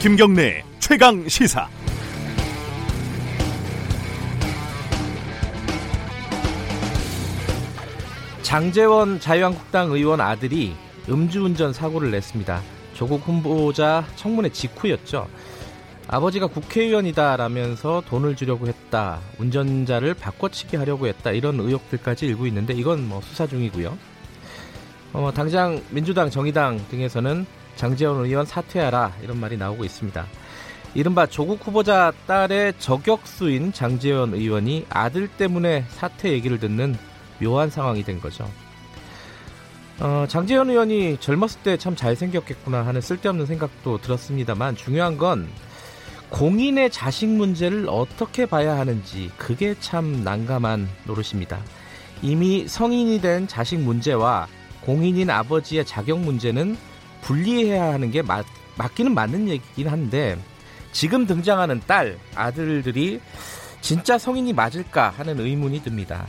김경래 최강 시사. 장재원 자유한국당 의원 아들이 음주운전 사고를 냈습니다. 조국 후보자 청문회 직후였죠. 아버지가 국회의원이다라면서 돈을 주려고 했다. 운전자를 바꿔치기 하려고 했다. 이런 의혹들까지 일고 있는데 이건 뭐 수사 중이고요. 어, 당장 민주당, 정의당 등에서는 장재원 의원 사퇴하라 이런 말이 나오고 있습니다. 이른바 조국 후보자 딸의 저격수인 장재원 의원이 아들 때문에 사퇴 얘기를 듣는 묘한 상황이 된 거죠. 어, 장재현 의원이 젊었을 때 참 잘생겼겠구나 하는 쓸데없는 생각도 들었습니다만 중요한 건 공인의 자식 문제를 어떻게 봐야 하는지 그게 참 난감한 노릇입니다. 이미 성인이 된 자식 문제와 공인인 아버지의 자격 문제는 분리해야 하는 게 맞, 맞기는 맞는 얘기긴 한데 지금 등장하는 딸, 아들들이 진짜 성인이 맞을까 하는 의문이 듭니다.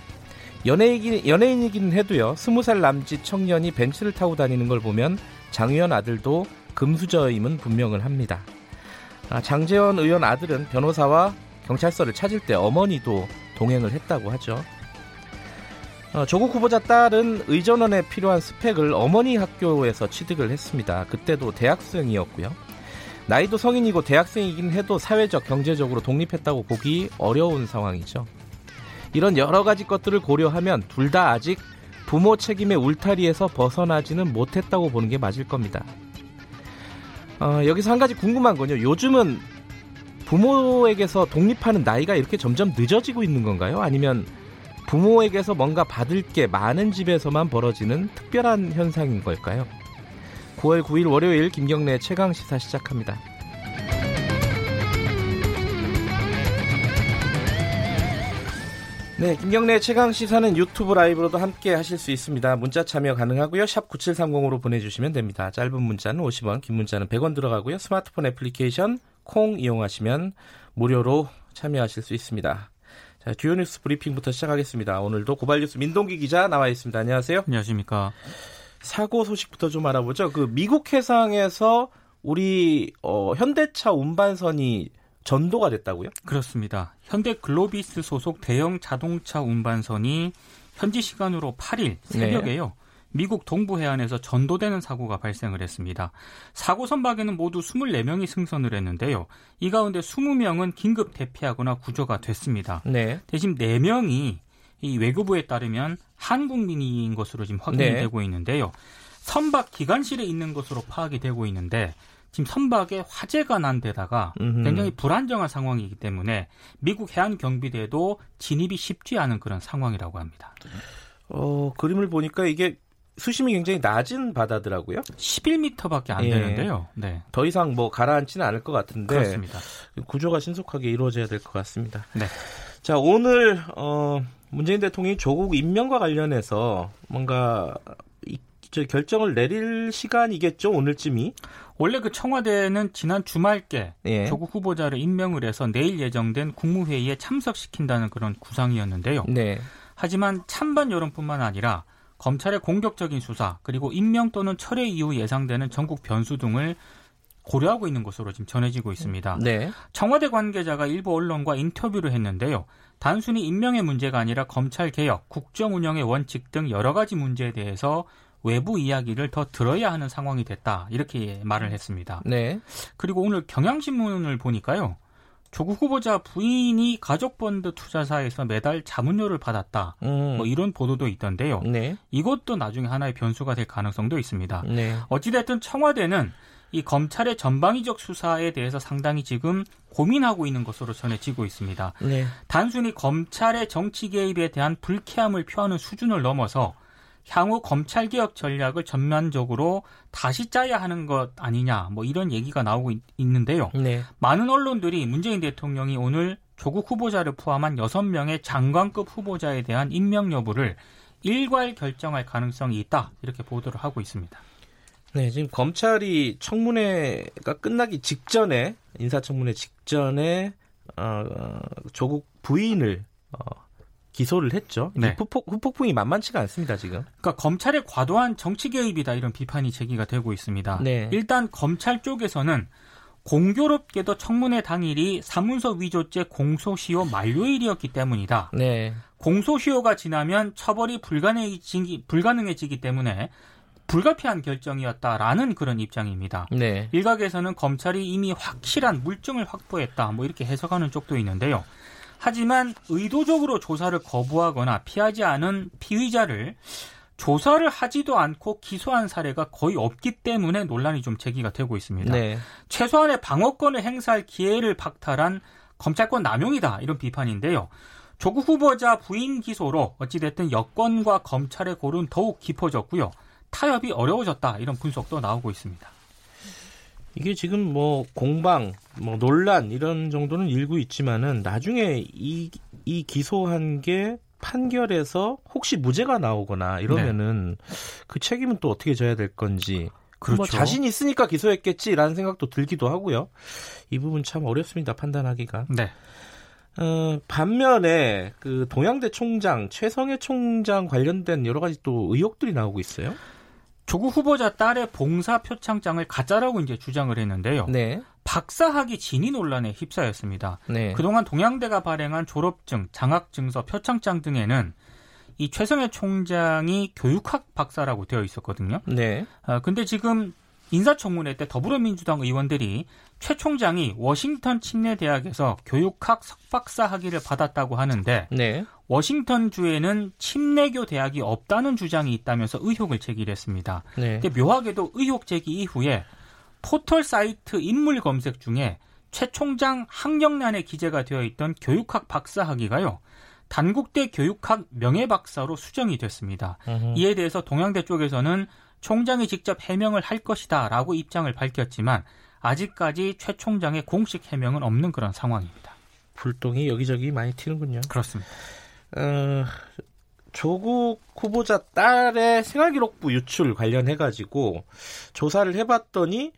연예인이긴, 연예인이긴 해도요, 스무 살 남짓 청년이 벤츠를 타고 다니는 걸 보면 장의원 아들도 금수저임은 분명을 합니다. 아, 장재원 의원 아들은 변호사와 경찰서를 찾을 때 어머니도 동행을 했다고 하죠. 어, 조국 후보자 딸은 의전원에 필요한 스펙을 어머니 학교에서 취득을 했습니다. 그때도 대학생이었고요. 나이도 성인이고 대학생이긴 해도 사회적, 경제적으로 독립했다고 보기 어려운 상황이죠. 이런 여러 가지 것들을 고려하면 둘 다 아직 부모 책임의 울타리에서 벗어나지는 못했다고 보는 게 맞을 겁니다. 어, 여기서 한 가지 궁금한 건요. 요즘은 부모에게서 독립하는 나이가 이렇게 점점 늦어지고 있는 건가요? 아니면 부모에게서 뭔가 받을 게 많은 집에서만 벌어지는 특별한 현상인 걸까요? 9월 9일 월요일 김경래 최강 시사 시작합니다. 네, 김경래 최강 시사는 유튜브 라이브로도 함께 하실 수 있습니다. 문자 참여 가능하고요. 샵 9730으로 보내 주시면 됩니다. 짧은 문자는 50원, 긴 문자는 100원 들어가고요. 스마트폰 애플리케이션 콩 이용하시면 무료로 참여하실 수 있습니다. 자, 주요 뉴스 브리핑부터 시작하겠습니다. 오늘도 고발뉴스 민동기 기자 나와 있습니다. 안녕하세요. 안녕하십니까. 사고 소식부터 좀 알아보죠. 그 미국 해상에서 우리 어, 현대차 운반선이 전도가 됐다고요? 그렇습니다. 현대 글로비스 소속 대형 자동차 운반선이 현지 시간으로 8일 새벽에요. 네. 미국 동부 해안에서 전도되는 사고가 발생을 했습니다. 사고 선박에는 모두 24명이 승선을 했는데요. 이 가운데 20명은 긴급 대피하거나 구조가 됐습니다. 네. 대신 4명이 이 외교부에 따르면 한국민인 것으로 지금 확인이 네. 되고 있는데요. 선박 기관실에 있는 것으로 파악이 되고 있는데 지금 선박에 화재가 난 데다가 음흠. 굉장히 불안정한 상황이기 때문에 미국 해안 경비대도 진입이 쉽지 않은 그런 상황이라고 합니다. 어, 그림을 보니까 이게 수심이 굉장히 낮은 바다더라고요. 11m밖에 안 예. 되는데요. 네. 더 이상 뭐 가라앉지는 않을 것 같은데 그렇습니다. 구조가 신속하게 이루어져야 될 것 같습니다. 네. 자, 오늘 어 문재인 대통령이 조국 임명과 관련해서 뭔가 이, 결정을 내릴 시간이겠죠, 오늘쯤이. 원래 그 청와대는 지난 주말께 예. 조국 후보자를 임명을 해서 내일 예정된 국무회의에 참석시킨다는 그런 구상이었는데요. 네. 하지만 찬반 여론뿐만 아니라 검찰의 공격적인 수사 그리고 임명 또는 철회 이후 예상되는 전국 변수 등을 고려하고 있는 것으로 지금 전해지고 있습니다. 네. 청와대 관계자가 일부 언론과 인터뷰를 했는데요. 단순히 임명의 문제가 아니라 검찰 개혁, 국정 운영의 원칙 등 여러 가지 문제에 대해서 외부 이야기를 더 들어야 하는 상황이 됐다. 이렇게 말을 했습니다. 네. 그리고 오늘 경향신문을 보니까요. 조국 후보자 부인이 가족펀드 투자사에서 매달 자문료를 받았다. 음. 뭐 이런 보도도 있던데요. 네. 이것도 나중에 하나의 변수가 될 가능성도 있습니다. 네. 어찌됐든 청와대는 이 검찰의 전방위적 수사에 대해서 상당히 지금 고민하고 있는 것으로 전해지고 있습니다. 네. 단순히 검찰의 정치 개입에 대한 불쾌함을 표하는 수준을 넘어서 향후 검찰 개혁 전략을 전면적으로 다시 짜야 하는 것 아니냐 뭐 이런 얘기가 나오고 있, 는데요 네. 많은 언론들이 문재인 대통령이 오늘 조국 후보자를 포함한 6명의 장관급 후보자에 대한 임명 여부를 일괄 결정할 가능성이 있다 이렇게 보도를 하고 있습니다. 네, 지금 검찰이 청문회가 끝나기 직전에 인사청문회 직전에 어, 조국 부인을 어, 기소를 했죠. 네. 후폭, 후폭풍이 만만치가 않습니다, 지금. 그러니까 검찰의 과도한 정치 개입이다 이런 비판이 제기가 되고 있습니다. 네. 일단 검찰 쪽에서는 공교롭게도 청문회 당일이 사문서 위조죄 공소시효 만료일이었기 때문이다. 네. 공소시효가 지나면 처벌이 불가능해지기, 불가능해지기 때문에 불가피한 결정이었다라는 그런 입장입니다. 네. 일각에서는 검찰이 이미 확실한 물증을 확보했다. 뭐 이렇게 해석하는 쪽도 있는데요. 하지만 의도적으로 조사를 거부하거나 피하지 않은 피의자를 조사를 하지도 않고 기소한 사례가 거의 없기 때문에 논란이 좀 제기가 되고 있습니다. 네. 최소한의 방어권을 행사할 기회를 박탈한 검찰권 남용이다 이런 비판인데요. 조국 후보자 부인 기소로 어찌됐든 여권과 검찰의 골은 더욱 깊어졌고요. 타협이 어려워졌다 이런 분석도 나오고 있습니다. 이게 지금 뭐 공방, 뭐 논란 이런 정도는 일고 있지만은 나중에 이, 이 기소한 게 판결에서 혹시 무죄가 나오거나 이러면은 네. 그 책임은 또 어떻게 져야 될 건지 뭐 그렇죠. 뭐 자신 있으니까 기소했겠지라는 생각도 들기도 하고요. 이 부분 참 어렵습니다 판단하기가. 네. 어, 반면에 그 동양대 총장 최성해 총장 관련된 여러 가지 또 의혹들이 나오고 있어요. 조국 후보자 딸의 봉사 표창장을 가짜라고 이제 주장을 했는데요. 네. 박사학위 진위 논란에 휩싸였습니다. 네. 그동안 동양대가 발행한 졸업증, 장학증서, 표창장 등에는 이 최성해 총장이 교육학 박사라고 되어 있었거든요. 네. 아, 근데 지금 인사청문회 때 더불어민주당 의원들이 최 총장이 워싱턴 침례 대학에서 교육학 석박사 학위를 받았다고 하는데 네. 워싱턴 주에는 침례교 대학이 없다는 주장이 있다면서 의혹을 제기했습니다. 네. 근데 묘하게도 의혹 제기 이후에 포털 사이트 인물 검색 중에 최 총장 학력란에 기재가 되어 있던 교육학 박사 학위가요. 단국대 교육학 명예박사로 수정이 됐습니다. 으흠. 이에 대해서 동양대 쪽에서는 총장이 직접 해명을 할 것이다 라고 입장을 밝혔지만 아직까지 최 총장의 공식 해명은 없는 그런 상황입니다. 불똥이 여기저기 많이 튀는군요. 그렇습니다. 어, 조국 후보자 딸의 생활기록부 유출 관련해 가지고 조사를 해봤더니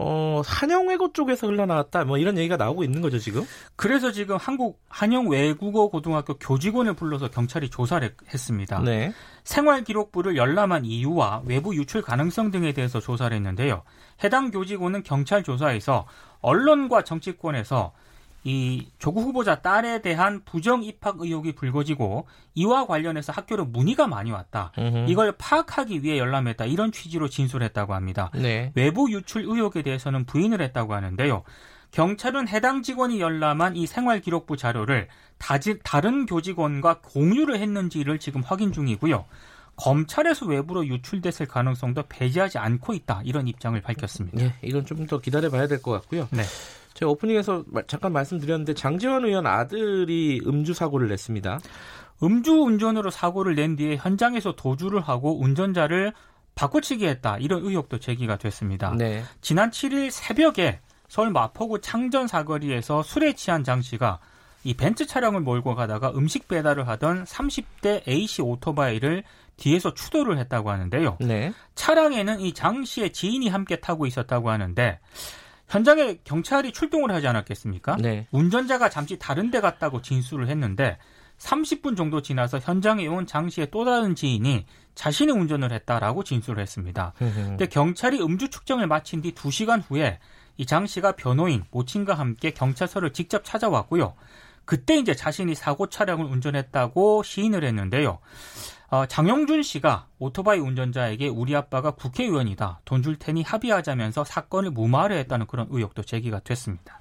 어, 한영외고 쪽에서 흘러나왔다. 뭐 이런 얘기가 나오고 있는 거죠, 지금? 그래서 지금 한국 한영외국어 고등학교 교직원을 불러서 경찰이 조사를 했습니다. 네. 생활기록부를 열람한 이유와 외부 유출 가능성 등에 대해서 조사를 했는데요. 해당 교직원은 경찰 조사에서 언론과 정치권에서 이 조국 후보자 딸에 대한 부정 입학 의혹이 불거지고 이와 관련해서 학교로 문의가 많이 왔다. 으흠. 이걸 파악하기 위해 열람했다. 이런 취지로 진술했다고 합니다. 네. 외부 유출 의혹에 대해서는 부인을 했다고 하는데요. 경찰은 해당 직원이 열람한 이 생활기록부 자료를 다지, 다른 교직원과 공유를 했는지를 지금 확인 중이고요. 검찰에서 외부로 유출됐을 가능성도 배제하지 않고 있다. 이런 입장을 밝혔습니다. 네, 이건 좀 더 기다려봐야 될 것 같고요. 네. 제가 오프닝에서 잠깐 말씀드렸는데 장지원 의원 아들이 음주 사고를 냈습니다. 음주 운전으로 사고를 낸 뒤에 현장에서 도주를 하고 운전자를 바꿔치기 했다. 이런 의혹도 제기가 됐습니다. 네. 지난 7일 새벽에 서울 마포구 창전 사거리에서 술에 취한 장 씨가 이 벤츠 차량을 몰고 가다가 음식 배달을 하던 30대 A씨 오토바이를 뒤에서 추돌을 했다고 하는데요. 네. 차량에는 이 장 씨의 지인이 함께 타고 있었다고 하는데 현장에 경찰이 출동을 하지 않았겠습니까? 네. 운전자가 잠시 다른 데 갔다고 진술을 했는데 30분 정도 지나서 현장에 온 장 씨의 또 다른 지인이 자신이 운전을 했다라고 진술을 했습니다. 근데 경찰이 음주 측정을 마친 뒤 2시간 후에 이 장 씨가 변호인 모친과 함께 경찰서를 직접 찾아왔고요. 그때 이제 자신이 사고 차량을 운전했다고 시인을 했는데요. 어, 장영준 씨가 오토바이 운전자에게 우리 아빠가 국회의원이다. 돈 줄 테니 합의하자면서 사건을 무마하려 했다는 그런 의혹도 제기가 됐습니다.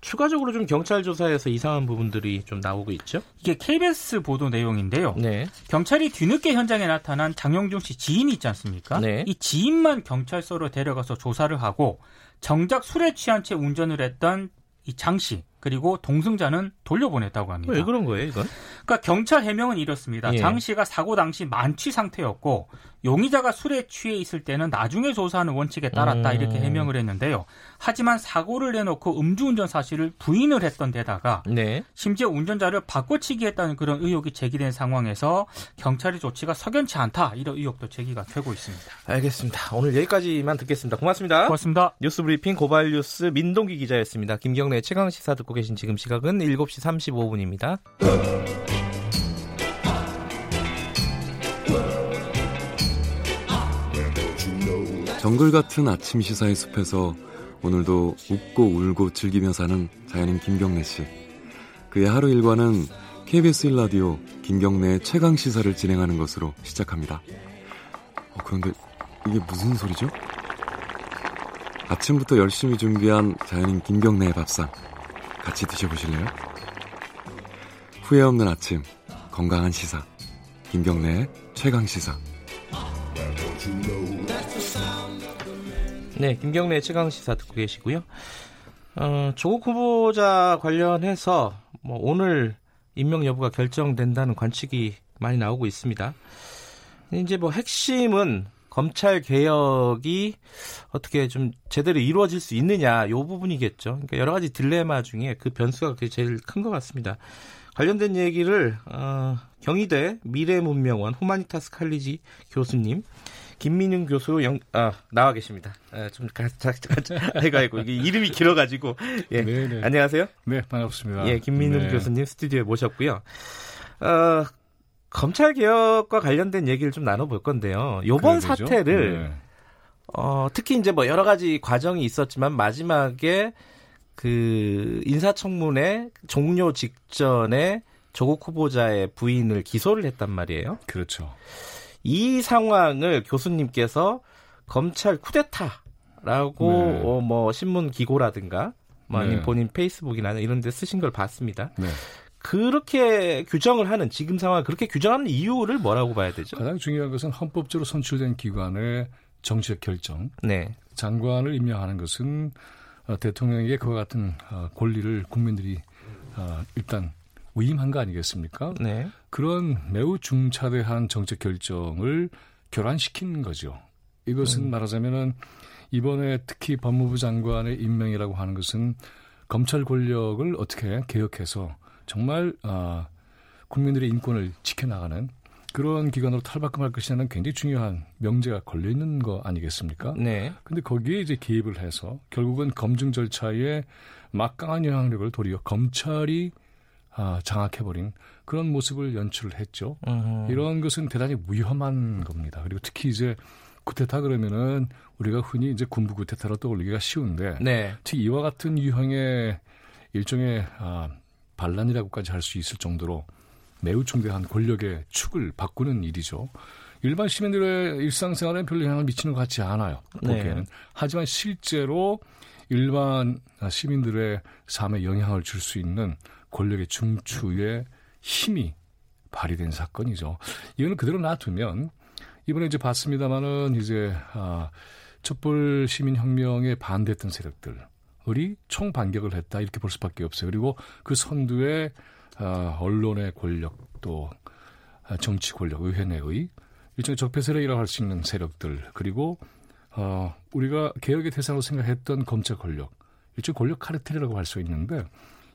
추가적으로 좀 경찰 조사에서 이상한 부분들이 좀 나오고 있죠? 이게 KBS 보도 내용인데요. 네. 경찰이 뒤늦게 현장에 나타난 장영준 씨 지인이 있지 않습니까? 네. 이 지인만 경찰서로 데려가서 조사를 하고 정작 술에 취한 채 운전을 했던 이 장 씨, 그리고 동승자는 돌려보냈다고 합니다. 왜 그런 거예요, 이건? 그러니까 경찰 해명은 이렇습니다. 예. 장 씨가 사고 당시 만취 상태였고 용의자가 술에 취해 있을 때는 나중에 조사하는 원칙에 따랐다 음. 이렇게 해명을 했는데요. 하지만 사고를 내놓고 음주운전 사실을 부인을 했던 데다가 네. 심지어 운전자를 바꿔치기 했다는 그런 의혹이 제기된 상황에서 경찰의 조치가 석연치 않다 이런 의혹도 제기가 되고 있습니다. 알겠습니다. 오늘 여기까지만 듣겠습니다. 고맙습니다. 고맙습니다. 뉴스브리핑 고발뉴스 민동기 기자였습니다. 김경래 최강 시사 듣고 계신 지금 시각은 7시 35분입니다. 정글 같은 아침 시사의 숲에서 오늘도 웃고 울고 즐기며 사는 자연인 김경래 씨. 그의 하루 일과는 KBS 1라디오 김경래의 최강 시사를 진행하는 것으로 시작합니다. 어, 그런데 이게 무슨 소리죠? 아침부터 열심히 준비한 자연인 김경래의 밥상 같이 드셔보실래요? 후회 없는 아침 건강한 시사 김경래의 최강 시사 네, 김경래 최강 시사 듣고 계시고요. 어, 조국 후보자 관련해서 뭐 오늘 임명 여부가 결정된다는 관측이 많이 나오고 있습니다. 이제 뭐 핵심은 검찰 개혁이 어떻게 좀 제대로 이루어질 수 있느냐 이 부분이겠죠. 그러니까 여러 가지 딜레마 중에 그 변수가 그게 제일 큰 것 같습니다. 관련된 얘기를 어, 경희대 미래문명원 후마니타스 칼리지 교수님 김민윤 교수 영, 아, 나와 계십니다. 아, 좀 같이, 같이, 아이고, 아이고, 이게 이름이 길어가지고. 예. 네네. 네. 안녕하세요. 네, 반갑습니다. 예, 김민윤 네. 교수님 스튜디오에 모셨고요. 어, 검찰 개혁과 관련된 얘기를 좀 나눠볼 건데요. 요번 사태를, 네. 어, 특히 이제 뭐 여러 가지 과정이 있었지만 마지막에 그 인사청문회 종료 직전에 조국 후보자의 부인을 기소를 했단 말이에요. 그렇죠. 이 상황을 교수님께서 검찰 쿠데타라고 네. 어, 뭐 신문 기고라든가 뭐 아니면 네. 본인 페이스북이나 이런 데 쓰신 걸 봤습니다. 네. 그렇게 규정을 하는 지금 상황 그렇게 규정하는 이유를 뭐라고 봐야 되죠? 가장 중요한 것은 헌법적으로 선출된 기관의 정치적 결정. 네. 장관을 임명하는 것은 어, 대통령에게 그와 같은 어, 권리를 국민들이 어, 일단 위임한 거 아니겠습니까? 네. 그런 매우 중차대한 정책 결정을 교란시킨 거죠. 이것은 음. 말하자면은 이번에 특히 법무부 장관의 임명이라고 하는 것은 검찰 권력을 어떻게 개혁해서 정말 아, 국민들의 인권을 지켜나가는 그런 기관으로 탈바꿈할 것이냐는 굉장히 중요한 명제가 걸려 있는 거 아니겠습니까? 네. 근데 거기에 이제 개입을 해서 결국은 검증 절차에 막강한 영향력을 도리어 검찰이 아, 장악해버린 그런 모습을 연출을 했죠. 어허. 이런 것은 대단히 위험한 겁니다. 그리고 특히 이제 구테타 그러면은 우리가 흔히 이제 군부 구테타로 떠올리기가 쉬운데 네. 특히 이와 같은 유형의 일종의 아, 반란이라고까지 할 수 있을 정도로 매우 중대한 권력의 축을 바꾸는 일이죠. 일반 시민들의 일상생활에 별 영향을 미치는 것 같지 않아요. 네. 보기에는. 네. 하지만 실제로 일반 시민들의 삶에 영향을 줄 수 있는 권력의 중추에 힘이 발휘된 사건이죠. 이거는 그대로 놔두면 이번에 이제 봤습니다마는 이제 아, 촛불 시민 혁명에 반대했던 세력들 이 총 반격을 했다 이렇게 볼 수밖에 없어요. 그리고 그 선두에 아, 언론의 권력 또 아, 정치 권력, 의회 내의 일종의 적폐 세력이라고 할 수 있는 세력들 그리고 어, 우리가 개혁의 대상으로 생각했던 검찰 권력 일종 권력 카르텔이라고 할 수 있는데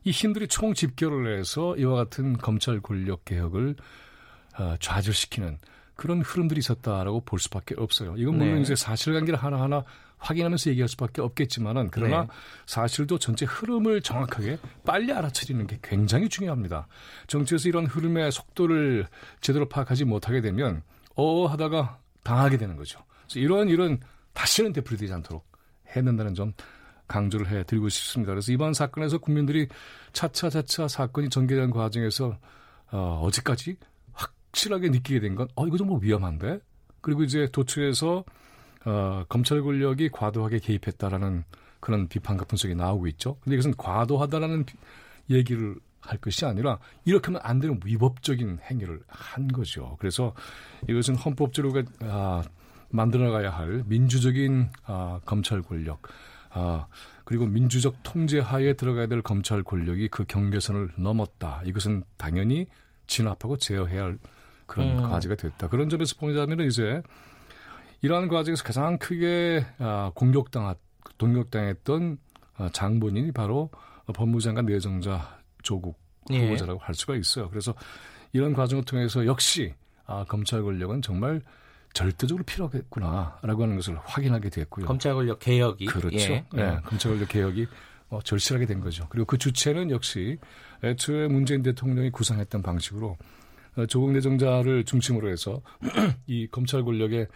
이 힘들이 총 집결을 해서 이와 같은 검찰 권력 개혁을 어, 좌절시키는 그런 흐름들이 있었다라고 볼 수밖에 없어요. 이건 물론 네. 이제 사실관계를 하나하나 확인하면서 얘기할 수밖에 없겠지만은 그러나 네. 사실도 전체 흐름을 정확하게 빨리 알아차리는 게 굉장히 중요합니다. 정치에서 이런 흐름의 속도를 제대로 파악하지 못하게 되면 어 하다가 당하게 되는 거죠. 그래서 이런 일은 다시는 되풀이되지 않도록 해야 된다는 점 강조를 해 드리고 싶습니다. 그래서 이번 사건에서 국민들이 차차차차 사건이 전개된 과정에서 어, 어제까지 확실하게 느끼게 된 건 어, 이거 정말 위험한데? 그리고 이제 도처에서 어, 검찰 권력이 과도하게 개입했다라는 그런 비판과 분석이 나오고 있죠. 근데 이것은 과도하다라는 얘기를 할 것이 아니라 이렇게 하면 안 되는 위법적인 행위를 한 거죠. 그래서 이것은 헌법적으로 아, 만들어가야 할 민주적인 아, 검찰 권력, 아, 그리고 민주적 통제 하에 들어가야 될 검찰 권력이 그 경계선을 넘었다. 이것은 당연히 진압하고 제어해야 할 그런 음. 과제가 됐다. 그런 점에서 보자면 이제 이러한 과정에서 가장 크게 아, 공격당한 동격당했던 아, 장본인이 바로 법무장관 내정자 조국 예. 후보자라고 예. 할 수가 있어요. 그래서 이런 과정을 통해서 역시 아, 검찰 권력은 정말 절대적으로 필요하겠구나라고 하는 것을 확인하게 됐고요. 검찰 권력 개혁이 그렇죠. 예. 네, 검찰 권력 개혁이 어, 절실하게 된 거죠. 그리고 그 주체는 역시 애초에 문재인 대통령이 구상했던 방식으로 어, 조국 내정자를 중심으로 해서 이 검찰 권력의 어,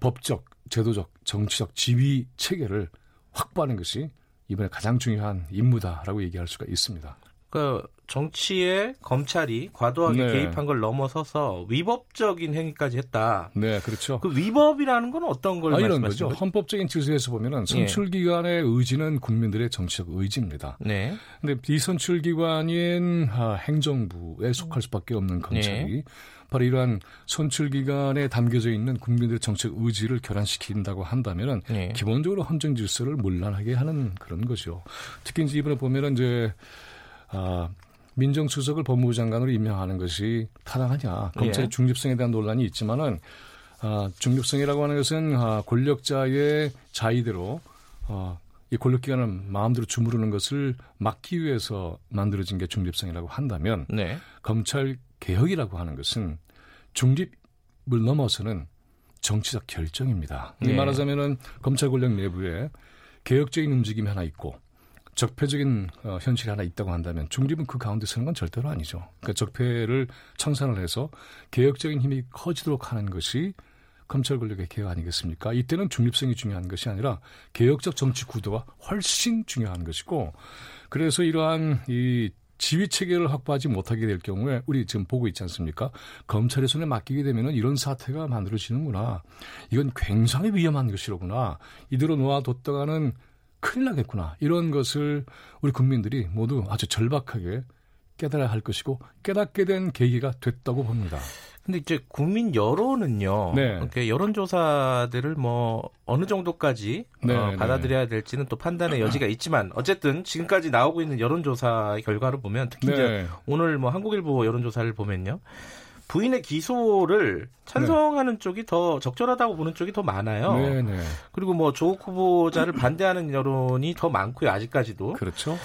법적, 제도적, 정치적 지휘 체계를 확보하는 것이 이번에 가장 중요한 임무다라고 얘기할 수가 있습니다. 그 정치에 검찰이 과도하게 네. 개입한 걸 넘어서서 위법적인 행위까지 했다. 네, 그렇죠. 그 위법이라는 건 어떤 걸 아, 이런 거죠. 거죠? 헌법적인 질서에서 보면은 예. 선출 기관의 의지는 국민들의 정치적 의지입니다. 네. 근데 비선출 기관인 아, 행정부에 속할 수밖에 없는 검찰이 네. 바로 이러한 선출 기관에 담겨져 있는 국민들의 정책 의지를 결란시킨다고 한다면은 네. 기본적으로 헌정 질서를 문란하게 하는 그런 거죠. 특히 이제 이번에 보면은 이제 아, 민정수석을 법무부 장관으로 임명하는 것이 타당하냐. 검찰의 예. 중립성에 대한 논란이 있지만은 아, 중립성이라고 하는 것은 아, 권력자의 자의대로 아, 이 권력기관을 마음대로 주무르는 것을 막기 위해서 만들어진 게 중립성이라고 한다면 네. 검찰 개혁이라고 하는 것은 중립을 넘어서는 정치적 결정입니다. 네. 말하자면은 검찰 권력 내부에 개혁적인 움직임이 하나 있고 적폐적인 어, 현실이 하나 있다고 한다면 중립은 그 가운데 서는 건 절대로 아니죠. 그러니까 적폐를 청산을 해서 개혁적인 힘이 커지도록 하는 것이 검찰 권력의 개혁 아니겠습니까? 이때는 중립성이 중요한 것이 아니라 개혁적 정치 구도가 훨씬 중요한 것이고 그래서 이러한 이 지휘 체계를 확보하지 못하게 될 경우에 우리 지금 보고 있지 않습니까? 검찰의 손에 맡기게 되면은 이런 사태가 만들어지는구나. 이건 굉장히 위험한 것이로구나. 이대로 놓아뒀다가는 큰일 나겠구나. 이런 것을 우리 국민들이 모두 아주 절박하게 깨달아야 할 것이고 깨닫게 된 계기가 됐다고 봅니다. 근데 이제 국민 여론은요. 네. 이렇게 여론조사들을 뭐 어느 정도까지 네, 어, 네. 받아들여야 될지는 또 판단의 여지가 있지만 어쨌든 지금까지 나오고 있는 여론조사 결과를 보면 특히 네. 이제 오늘 뭐 한국일보 여론조사를 보면요. 부인의 기소를 찬성하는 네. 쪽이 더 적절하다고 보는 쪽이 더 많아요. 네, 네. 그리고 뭐 조국 후보자를 반대하는 여론이 더 많고요. 아직까지도. 그렇죠.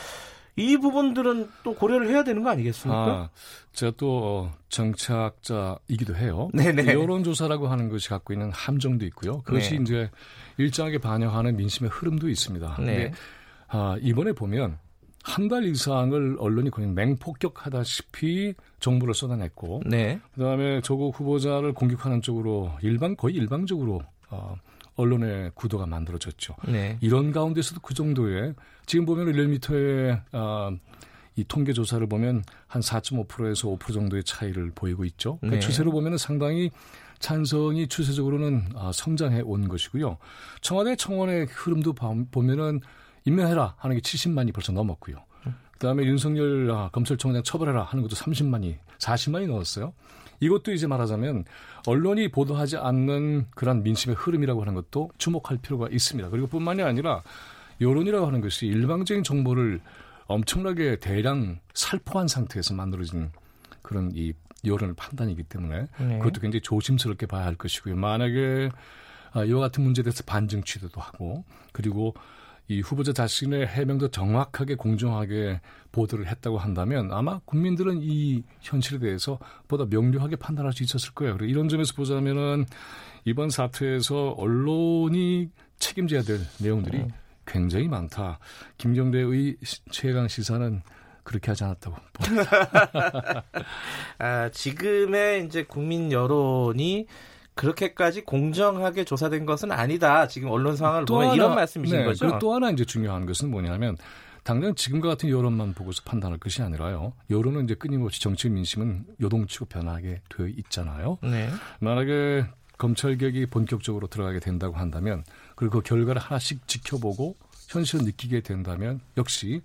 이 부분들은 또 고려를 해야 되는 거 아니겠습니까? 아, 제가 또 정치학자이기도 해요. 네네. 여론조사라고 하는 것이 갖고 있는 함정도 있고요. 그것이 네. 이제 일정하게 반영하는 민심의 흐름도 있습니다. 네. 근데 아, 이번에 보면 한 달 이상을 언론이 그냥 맹폭격하다시피 정보를 쏟아냈고, 네. 그다음에 조국 후보자를 공격하는 쪽으로 일반 거의 일방적으로 어, 언론의 구도가 만들어졌죠. 네. 이런 가운데서도 그 정도의 지금 보면 1미터의 어, 이 통계 조사를 보면 한 4.5%에서 5% 정도의 차이를 보이고 있죠. 그 네. 추세로 보면 상당히 찬성이 추세적으로는 아, 성장해 온 것이고요. 청와대 청원의 흐름도 보면은 임명해라 하는 게 70만이 벌써 넘었고요. 그다음에 윤석열 아, 검찰총장 처벌해라 하는 것도 30만이 40만이 넘었어요. 이것도 이제 말하자면 언론이 보도하지 않는 그런 민심의 흐름이라고 하는 것도 주목할 필요가 있습니다. 그리고 뿐만이 아니라 여론이라고 하는 것이 일방적인 정보를 엄청나게 대량 살포한 상태에서 만들어진 그런 이 여론의 판단이기 때문에 네. 그것도 굉장히 조심스럽게 봐야 할 것이고요. 만약에 아, 이와 같은 문제에 대해서 반증 취재도 하고 그리고 이 후보자 자신의 해명도 정확하게 공정하게 보도를 했다고 한다면 아마 국민들은 이 현실에 대해서 보다 명료하게 판단할 수 있었을 거예요. 그리고 이런 점에서 보자면은 이번 사태에서 언론이 책임져야 될 내용들이 음. 굉장히 많다. 김경대의 최강 시사는 그렇게 하지 않았다고. 아, 지금의 이제 국민 여론이 그렇게까지 공정하게 조사된 것은 아니다. 지금 언론 상황을 보면 하나, 이런 말씀이신 네, 거죠. 그리고 또 하나 이제 중요한 것은 뭐냐면 당장 지금과 같은 여론만 보고서 판단할 것이 아니라요. 여론은 이제 끊임없이 정치 민심은 요동치고 변하게 되어 있잖아요. 네. 만약에 검찰 개혁이 본격적으로 들어가게 된다고 한다면 그리고 그 결과를 하나씩 지켜보고 현실을 느끼게 된다면 역시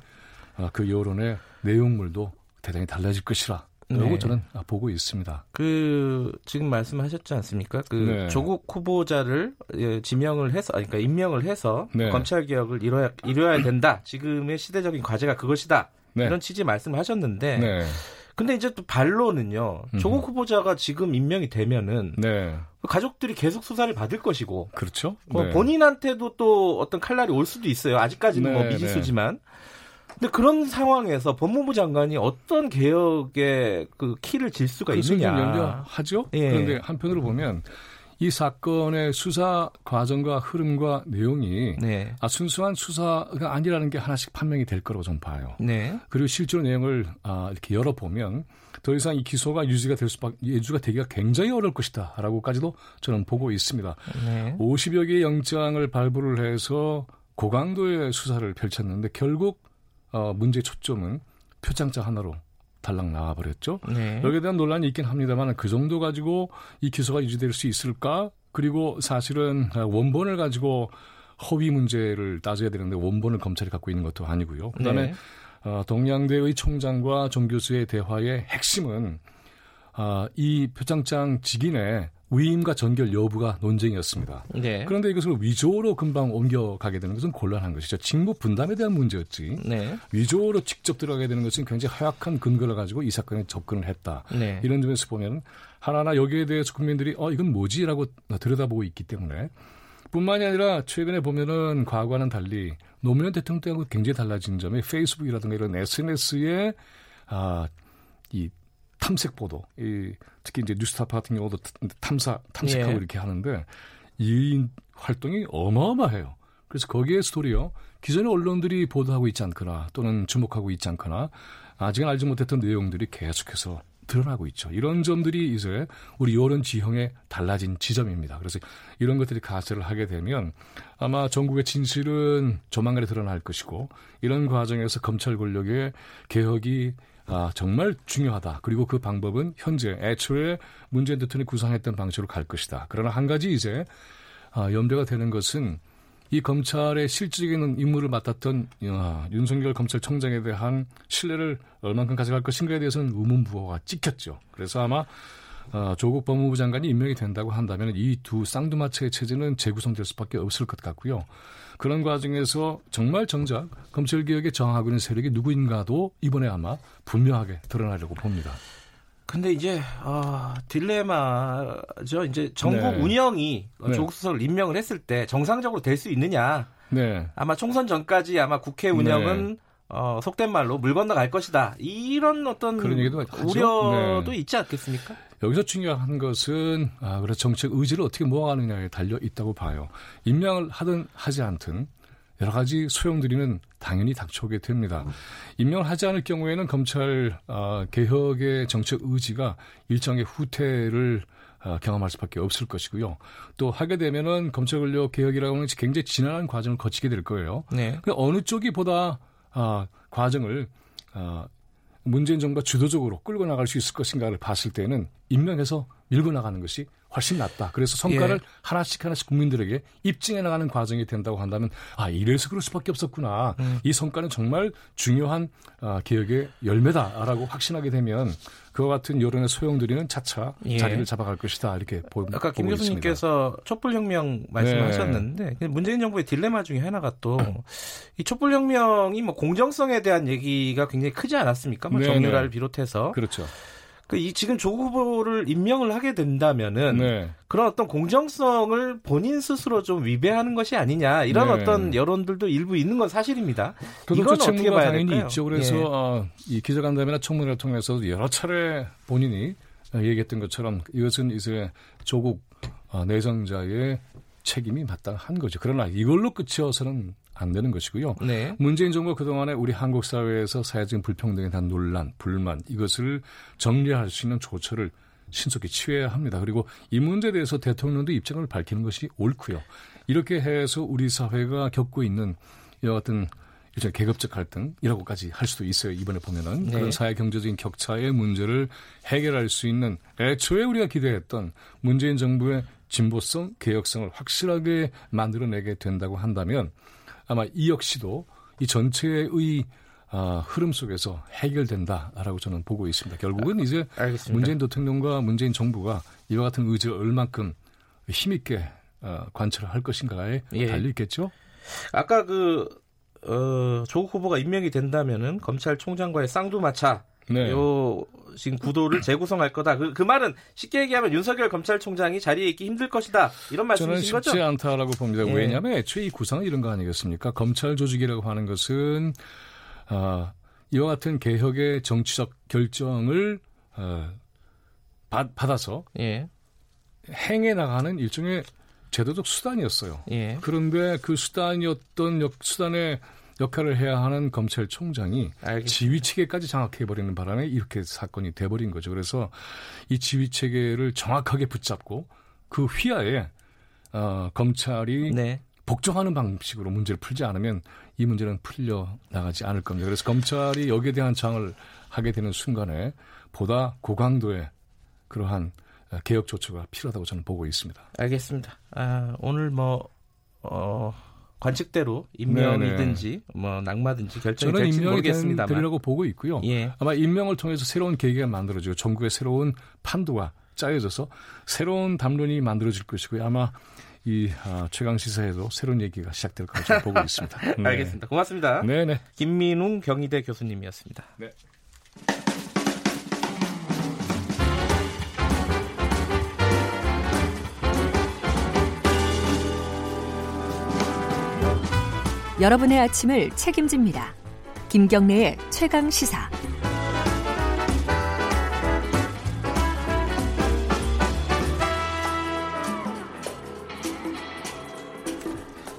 아, 그 여론의 내용물도 대단히 달라질 것이라 라고 네. 저는 보고 있습니다. 그 지금 말씀하셨지 않습니까? 그 네. 조국 후보자를 예, 지명을 해서 그러니까 임명을 해서 네. 검찰 개혁을 이뤄야 이뤄야 된다. 지금의 시대적인 과제가 그것이다. 네. 이런 취지 말씀을 하셨는데 네. 근데 이제 또 반론은요. 조국 후보자가 지금 임명이 되면은 네. 가족들이 계속 수사를 받을 것이고 그렇죠. 뭐 본인한테도 또 어떤 칼날이 올 수도 있어요. 아직까지는 뭐 미지수지만 근데 그런 상황에서 법무부 장관이 어떤 개혁의 그 키를 질 수가 있느냐. 연결하죠. 예. 그런데 한편으로 보면 이 사건의 수사 과정과 흐름과 내용이 네. 아, 순수한 수사가 아니라는 게 하나씩 판명이 될 거라고 저는 봐요. 네. 그리고 실제로 내용을 아, 이렇게 열어 보면 더 이상 이 기소가 유지가 될 수밖에 유지가 되기가 굉장히 어려울 것이다라고까지도 저는 보고 있습니다. 네. 50여 개의 영장을 발부를 해서 고강도의 수사를 펼쳤는데 결국 어, 문제 초점은 표창장 하나로 달랑 나와버렸죠. 네. 여기에 대한 논란이 있긴 합니다만 그 정도 가지고 이 기소가 유지될 수 있을까? 그리고 사실은 원본을 가지고 허위 문제를 따져야 되는데 원본을 검찰이 갖고 있는 것도 아니고요. 그다음에 네. 어, 동양대의 총장과 정 교수의 대화의 핵심은 어, 이 표창장 직인의 위임과 전결 여부가 논쟁이었습니다. 네. 그런데 이것을 위조로 금방 옮겨가게 되는 것은 곤란한 것이죠. 직무 분담에 대한 문제였지. 네. 위조로 직접 들어가게 되는 것은 굉장히 허약한 근거를 가지고 이 사건에 접근을 했다. 네. 이런 점에서 보면 하나하나 여기에 대해서 국민들이 어 이건 뭐지라고 들여다보고 있기 때문에 뿐만이 아니라 최근에 보면은 과거와는 달리 노무현 대통령 때하고 굉장히 달라진 점이 페이스북이라든가 이런 SNS에 아, 이 탐색 보도, 이 특히 이제 뉴스타파 같은 경우도 탐사 탐색하고 예. 이렇게 하는데 이 활동이 어마어마해요. 그래서 거기에 스토리요. 기존의 언론들이 보도하고 있지 않거나 또는 주목하고 있지 않거나 아직은 알지 못했던 내용들이 계속해서 드러나고 있죠. 이런 점들이 이제 우리 여론 지형에 달라진 지점입니다. 그래서 이런 것들이 가세를 하게 되면 아마 전국의 진실은 조만간에 드러날 것이고 이런 과정에서 검찰 권력의 개혁이 아, 정말 중요하다. 그리고 그 방법은 현재 애초에 문재인 대통령이 구상했던 방식으로 갈 것이다. 그러나 한 가지 이제 아, 염려가 되는 것은 이 검찰의 실질적인 임무를 맡았던 어, 윤석열 검찰총장에 대한 신뢰를 얼만큼 가져갈 것인가에 대해서는 의문부호가 찍혔죠. 그래서 아마 어, 조국 법무부 장관이 임명이 된다고 한다면 이 두 쌍두마차의 체제는 재구성될 수밖에 없을 것 같고요. 그런 과정에서 정말 정작 검찰개혁에 저항하고 있는 세력이 누구인가도 이번에 아마 분명하게 드러나려고 봅니다. 근데 이제 어, 딜레마죠. 이제 정부 네. 운영이 네. 조국 수석을 임명을 했을 때 정상적으로 될 수 있느냐. 네. 아마 총선 전까지 아마 국회 운영은 네. 어, 속된 말로 물 건너갈 것이다. 이런 어떤 그런 얘기도 우려도 네. 있지 않겠습니까? 여기서 중요한 것은 아, 그래 정책 의지를 어떻게 모아가느냐에 달려 있다고 봐요. 임명을 하든 하지 않든 여러 가지 소용들이는 당연히 닥쳐오게 됩니다. 임명을 하지 않을 경우에는 검찰 어, 개혁의 정책 의지가 일정의 후퇴를 어, 경험할 수밖에 없을 것이고요. 또 하게 되면은 검찰 권력 개혁이라고 하는 굉장히 지난한 과정을 거치게 될 거예요. 네. 그 어느 쪽이 보다 어, 과정을 어, 문재인 정부가 주도적으로 끌고 나갈 수 있을 것인가를 봤을 때는 임명해서 밀고 나가는 것이 훨씬 낫다. 그래서 성과를 예. 하나씩 하나씩 국민들에게 입증해 나가는 과정이 된다고 한다면 아 이래서 그럴 수밖에 없었구나. 음. 이 성과는 정말 중요한 아, 개혁의 열매다라고 확신하게 되면 그와 같은 여론의 소용들이는 차차 예. 자리를 잡아갈 것이다 이렇게 보, 아까 김 교수님께서 촛불혁명 말씀하셨는데 네. 문재인 정부의 딜레마 중에 하나가 또 이 촛불혁명이 뭐 공정성에 대한 얘기가 굉장히 크지 않았습니까? 뭐 네, 정유라를 네. 비롯해서 그렇죠. 그이 지금 조국 후보를 임명을 하게 된다면은 네. 그런 어떤 공정성을 본인 스스로 좀 위배하는 것이 아니냐 이런 네. 어떤 여론들도 일부 있는 건 사실입니다. 이건 어떻게 봐야 당연히 될까요? 있죠. 그래서 예. 어, 이 기자간담회나 청문회를 통해서 여러 차례 본인이 얘기했던 것처럼 이것은 이제 조국 어, 내정자의 책임이 마땅한 거죠. 그러나 이걸로 끝이어서는 안 되는 것이고요. 네. 문재인 정부가 그동안에 우리 한국 사회에서 사회적인 불평등에 대한 논란, 불만 이것을 정리할 수 있는 조처를 신속히 취해야 합니다. 그리고 이 문제에 대해서 대통령도 입장을 밝히는 것이 옳고요. 이렇게 해서 우리 사회가 겪고 있는 이와 같은 일종 계급적 갈등이라고까지 할 수도 있어요. 이번에 보면은 네. 그런 사회 경제적인 격차의 문제를 해결할 수 있는 애초에 우리가 기대했던 문재인 정부의 진보성, 개혁성을 확실하게 만들어내게 된다고 한다면 아마 이 역시도 이 전체의 어, 흐름 속에서 해결된다라고 저는 보고 있습니다. 결국은 이제 알겠습니다. 문재인 대통령과 문재인 정부가 이와 같은 의지를 얼만큼 힘있게 어, 관철을 할 것인가에 예. 달려 있겠죠. 아까 그 어, 조국 후보가 임명이 된다면은 검찰총장과의 쌍두마차 네. 요 지금 구도를 재구성할 거다. 그, 그 말은 쉽게 얘기하면 윤석열 검찰총장이 자리에 있기 힘들 것이다. 이런 말씀이신 거죠? 저는 쉽지 않다라고 봅니다. 예. 왜냐하면 애초에 이 구상은 이런 거 아니겠습니까? 검찰 조직이라고 하는 것은 어, 이와 같은 개혁의 정치적 결정을 어, 받, 받아서 예. 행해 나가는 일종의 제도적 수단이었어요. 예. 그런데 그 수단이었던 역, 수단의 역할을 해야 하는 검찰총장이 알겠습니다. 지휘 체계까지 장악해 버리는 바람에 이렇게 사건이 돼 버린 거죠. 그래서 이 지휘 체계를 정확하게 붙잡고 그 휘하에 어, 검찰이 네. 복종하는 방식으로 문제를 풀지 않으면 이 문제는 풀려 나가지 않을 겁니다. 그래서 검찰이 여기에 대한 장을 하게 되는 순간에 보다 고강도의 그러한 개혁 조처가 필요하다고 저는 보고 있습니다. 알겠습니다. 아, 오늘 뭐 어, 관측대로 임명이든지 네네. 뭐 낙마든지 결정이 저는 될지 모르겠습니다만 되리라고 보고 있고요. 예. 아마 임명을 통해서 새로운 계기가 만들어지고 전국의 새로운 판도가 짜여져서 새로운 담론이 만들어질 것이고요. 아마 이 아, 최강 시사에도 새로운 얘기가 시작될 것으로 보고 있습니다. 네. 알겠습니다. 고맙습니다. 네네. 김민웅 경희대 교수님이었습니다. 네. 여러분의 아침을 책임집니다. 김경래의 최강 시사.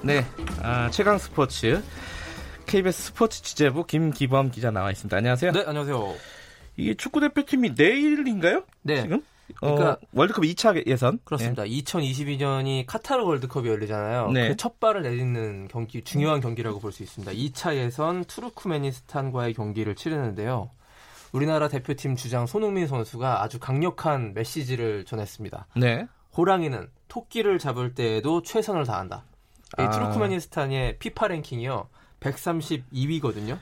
네, 아, 최강 스포츠 KBS 스포츠 취재부 김기범 기자 나와 있습니다. 안녕하세요. 네, 안녕하세요. 이게 축구 대표팀이 내일인가요? 네. 지금? 그러니까 어, 월드컵 2차 예선 그렇습니다. 네. 2022년이 카타르 월드컵이 열리잖아요. 네. 그첫 발을 내딛는 경기 중요한 경기라고 볼 수 있습니다. 2차 예선 투르크메니스탄과의 경기를 치르는데요. 우리나라 대표팀 주장 손흥민 선수가 아주 강력한 메시지를 전했습니다. 네. 호랑이는 토끼를 잡을 때에도 최선을 다한다. 아. 투르크메니스탄의 피파 랭킹이요. 132위거든요.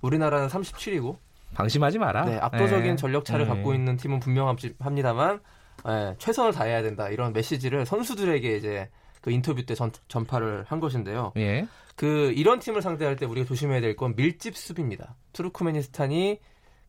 우리나라는 37위고 방심하지 마라. 네, 압도적인 네. 전력차를 네. 갖고 있는 팀은 분명합니다만 네, 최선을 다해야 된다 이런 메시지를 선수들에게 이제 그 인터뷰 때 전, 전파를 한 것인데요. 예. 그 이런 팀을 상대할 때 우리가 조심해야 될 건 밀집 수비입니다. 투르크메니스탄이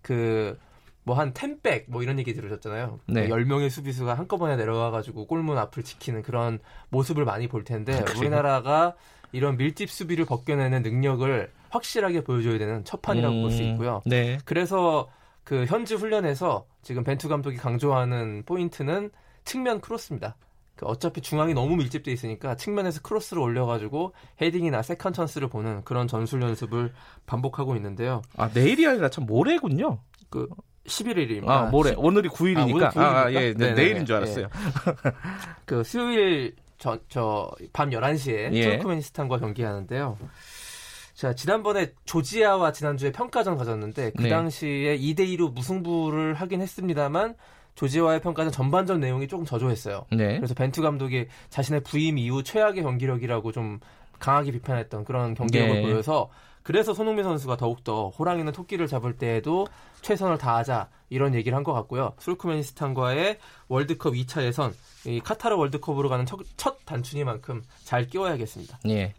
그 뭐 한 ten back 뭐 이런 얘기 들으셨잖아요. 네. 10명의 수비수가 한꺼번에 내려와 가지고 골문 앞을 지키는 그런 모습을 많이 볼 텐데 아, 우리나라가 이런 밀집 수비를 벗겨내는 능력을 확실하게 보여줘야 되는 첫 판이라고 음, 볼수 있고요. 네. 그래서 그 현지 훈련에서 지금 벤투 감독이 강조하는 포인트는 측면 크로스입니다. 그 어차피 중앙이 너무 밀집돼 있으니까 측면에서 크로스를 올려가지고 헤딩이나 second 찬스를 보는 그런 전술 연습을 반복하고 있는데요. 아 내일이 아니라 참 모레군요. 그 11일입니다. 아 모레 10... 오늘이 9일이니까. 아, 9일이니까? 아, 예, 네, 내일인 줄 알았어요. 예. 그 수요일 저 밤 11시에 예. 투르크메니스탄과 경기하는데요. 자, 지난번에 조지아와 지난주에 평가전 가졌는데 그 네. 당시에 2대 2로 무승부를 하긴 했습니다만 조지아와의 평가전 전반전 내용이 조금 저조했어요. 네. 그래서 벤투 감독이 자신의 부임 이후 최악의 경기력이라고 좀 강하게 비판했던 그런 경기력을 네. 보여서 그래서 손흥민 선수가 더욱더 호랑이는 토끼를 잡을 때에도 최선을 다하자 이런 얘기를 한 것 같고요. 수르크메니스탄과의 월드컵 2차 예선 이 카타르 월드컵으로 가는 첫, 첫 단추니만큼 잘 끼워야겠습니다. 예.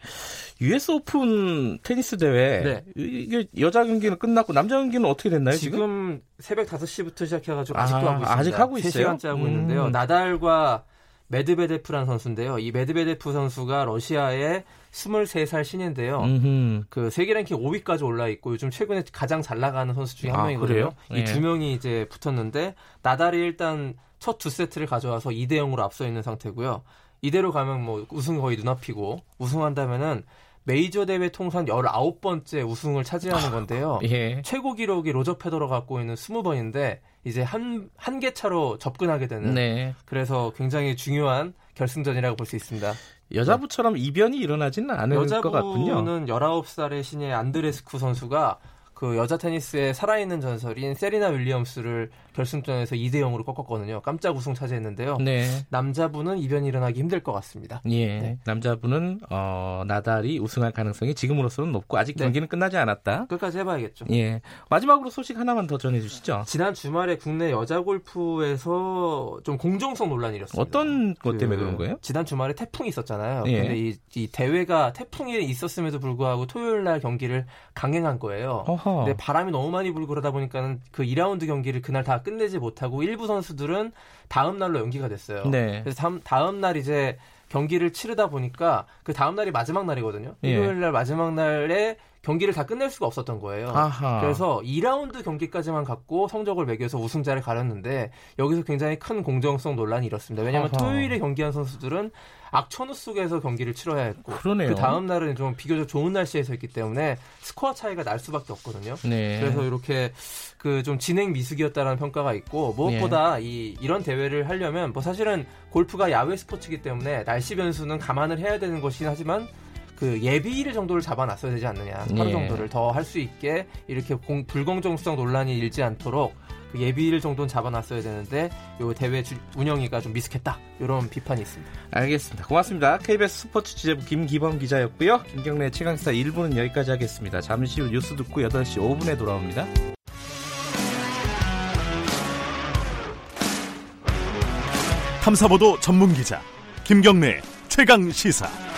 US 오픈 테니스 대회 네. 이게 여자 경기는 끝났고 남자 경기는 어떻게 됐나요? 지금, 지금 새벽 5시부터 시작해가지고 아직도 아, 하고 있습니다. 아직 하고 있어요. 3시간째 하고 음. 있는데요. 나달과 메드베데프란 선수인데요. 이 메드베데프 선수가 러시아의 23살 신인데요. 음흠. 그 세계 랭킹 5위까지 올라 있고 요즘 최근에 가장 잘 나가는 선수 중에 한 아, 명이거든요. 이 두 명이 이제 붙었는데 나달이 일단 첫 두 세트를 가져와서 2대 0으로 앞서 있는 상태고요. 이대로 가면 뭐 우승 거의 눈앞이고 우승한다면은 메이저 대회 통산 19번째 우승을 차지하는 건데요. 예. 최고 기록이 로저 페더러가 갖고 있는 20번인데 이제 한, 한 개 차로 접근하게 되는 네. 그래서 굉장히 중요한 결승전이라고 볼 수 있습니다. 여자부처럼 네. 이변이 일어나지는 않을 것 같군요. 여자부는 19살의 신예 안드레스쿠 선수가 그 여자 테니스의 살아있는 전설인 세리나 윌리엄스를 결승전에서 2대 0으로 꺾었거든요. 깜짝 우승 차지했는데요. 네. 남자분은 이변이 일어나기 힘들 것 같습니다. 예. 네. 남자분은 어, 나달이 우승할 가능성이 지금으로서는 높고 아직 네. 경기는 끝나지 않았다. 끝까지 해봐야겠죠. 예. 마지막으로 소식 하나만 더 전해주시죠. 지난 주말에 국내 여자 골프에서 좀 공정성 논란이 일었습니다. 어떤 것 때문에 그, 런 거예요? 지난 주말에 태풍이 있었잖아요. 예. 근데 이, 이 대회가 태풍이 있었음에도 불구하고 토요일 날 경기를 강행한 거예요. 어허. 근데 바람이 너무 많이 불고 그러다 보니까는 그 2라운드 경기를 그날 다 끝내지 못하고 일부 선수들은 다음 날로 연기가 됐어요. 네. 그래서 다음, 다음 날 이제 경기를 치르다 보니까 그 다음 날이 마지막 날이거든요. 예. 일요일 날 마지막 날에 경기를 다 끝낼 수가 없었던 거예요. 아하. 그래서 2라운드 경기까지만 갖고 성적을 매겨서 우승자를 가렸는데 여기서 굉장히 큰 공정성 논란이 일었습니다. 왜냐하면 아하. 토요일에 경기한 선수들은 악천후 속에서 경기를 치러야 했고 그러네요. 그 다음 날은 좀 비교적 좋은 날씨에서 했기 때문에 스코어 차이가 날 수밖에 없거든요. 네. 그래서 이렇게 그 좀 진행 미숙이었다라는 평가가 있고 무엇보다 네. 이 이런 대회를 하려면 뭐 사실은 골프가 야외 스포츠이기 때문에 날씨 변수는 감안을 해야 되는 것이긴 하지만 그 예비일 정도를 잡아놨어야 되지 않느냐 하루 예. 정도를 더 할 수 있게 이렇게 공, 불공정성 논란이 일지 않도록 그 예비일 정도는 잡아놨어야 되는데 요 대회 주, 운영위가 좀 미숙했다 이런 비판이 있습니다. 알겠습니다. 고맙습니다. KBS 스포츠 취재부 김기범 기자였고요. 김경래 최강사 1부는 여기까지 하겠습니다. 잠시 후 뉴스 듣고 8시 5분에 돌아옵니다. 탐사보도 전문 기자 김경래 최강 시사.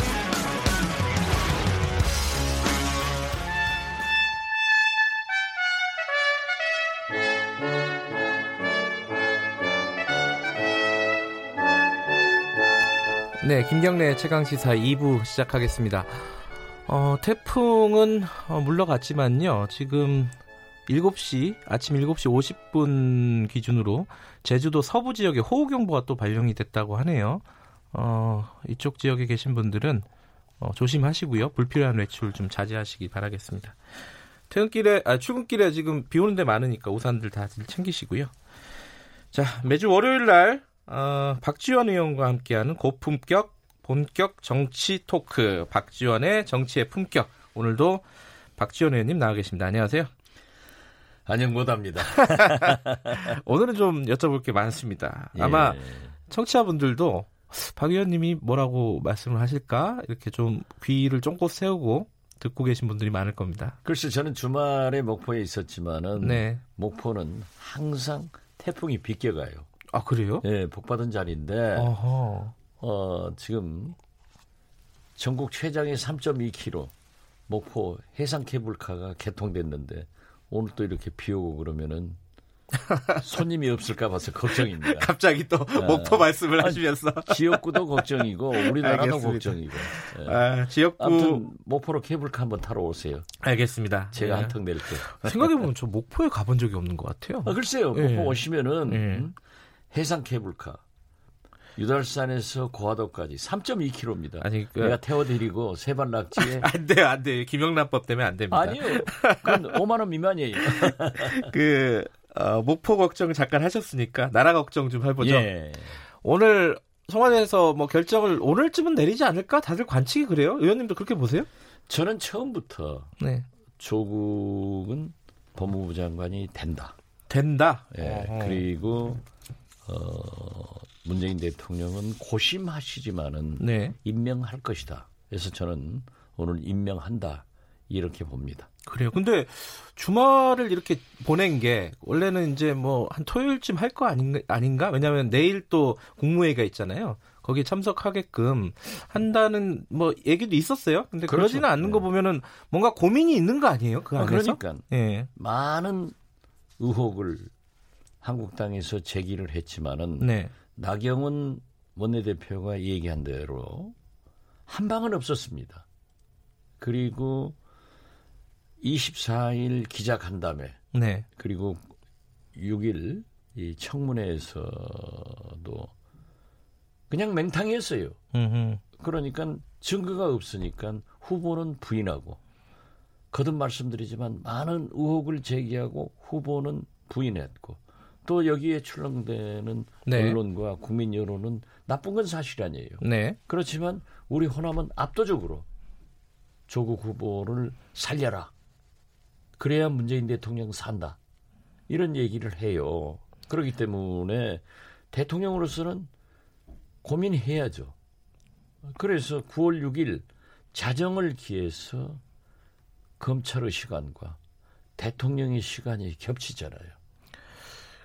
네, 김경래 최강시사 2부 시작하겠습니다. 어, 태풍은 어, 물러갔지만요. 지금 7시, 아침 7시 50분 기준으로 제주도 서부 지역에 호우경보가 또 발령이 됐다고 하네요. 어, 이쪽 지역에 계신 분들은 어, 조심하시고요. 불필요한 외출 좀 자제하시기 바라겠습니다. 퇴근길에, 아, 출근길에 지금 비 오는 데 많으니까 우산들 다들 챙기시고요. 자, 매주 월요일 날 어, 박지원 의원과 함께하는 고품격 본격 정치 토크 박지원의 정치의 품격 오늘도 박지원 의원님 나와 계십니다. 안녕하세요. 안녕 못합니다. 오늘은 좀 여쭤볼 게 많습니다. 아마 예. 청취자분들도 박 의원님이 뭐라고 말씀을 하실까 이렇게 좀 귀를 쫑긋 세우고 듣고 계신 분들이 많을 겁니다. 글쎄 저는 주말에 목포에 있었지만은 네. 목포는 항상 태풍이 비껴가요. 아 그래요? 예, 복 받은 자리인데 어허. 어 지금 전국 최장의 3.2km 목포 해상 케이블카가 개통됐는데 오늘 또 이렇게 비 오고 그러면은 손님이 없을까 봐서 걱정입니다. 갑자기 또 아, 목포 말씀을 하시면서 지역구도 걱정이고 우리나라도 걱정이고. 예. 아, 지역구 아무튼 목포로 케이블카 한번 타러 오세요. 알겠습니다. 제가 예. 한턱 낼게요. 생각해 보면 저 목포에 가본 적이 없는 것 같아요. 아, 글쎄요. 예. 목포 오시면은 음? 해상 케이블카 유달산에서 고화도까지 3.2km입니다. 아니, 그... 내가 태워드리고 세발 낙지에 안 돼요, 안 돼요. 김영란법 때문에 안 됩니다. 아니요, 그건 5만 원 미만이에요. 그 어, 목포 걱정 잠깐 하셨으니까 나라 걱정 좀 해보죠. 예. 오늘 청와대에서 뭐 결정을 오늘쯤은 내리지 않을까? 다들 관측이 그래요? 의원님도 그렇게 보세요? 저는 처음부터 네. 조국은 법무부 장관이 된다. 된다. 예. 그리고 어, 문재인 대통령은 고심하시지만은 네. 임명할 것이다. 그래서 저는 오늘 임명한다 이렇게 봅니다. 그래요. 근데 주말을 이렇게 보낸 게 원래는 이제 뭐 한 토요일쯤 할 거 아닌가, 아닌가? 왜냐하면 내일 또 국무회의가 있잖아요. 거기에 참석하게끔 한다는 뭐 얘기도 있었어요. 근데 그렇죠. 그러지는 않는 네. 거 보면은 뭔가 고민이 있는 거 아니에요? 그 안에서? 그러니까 예. 많은 의혹을 한국당에서 제기를 했지만은 네. 나경원 원내대표가 얘기한 대로 한 방은 없었습니다. 그리고 24일 기자간담회 네. 그리고 6일 이 청문회에서도 그냥 맹탕이었어요. 음흠. 그러니까 증거가 없으니까 후보는 부인하고 거듭 말씀드리지만 많은 의혹을 제기하고 후보는 부인했고 또 여기에 출렁대는 네. 언론과 국민 여론은 나쁜 건 사실 아니에요. 네. 그렇지만 우리 호남은 압도적으로 조국 후보를 살려라. 그래야 문재인 대통령 산다. 이런 얘기를 해요. 그렇기 때문에 대통령으로서는 고민해야죠. 그래서 9월 6일 자정을 기해서 검찰의 시간과 대통령의 시간이 겹치잖아요.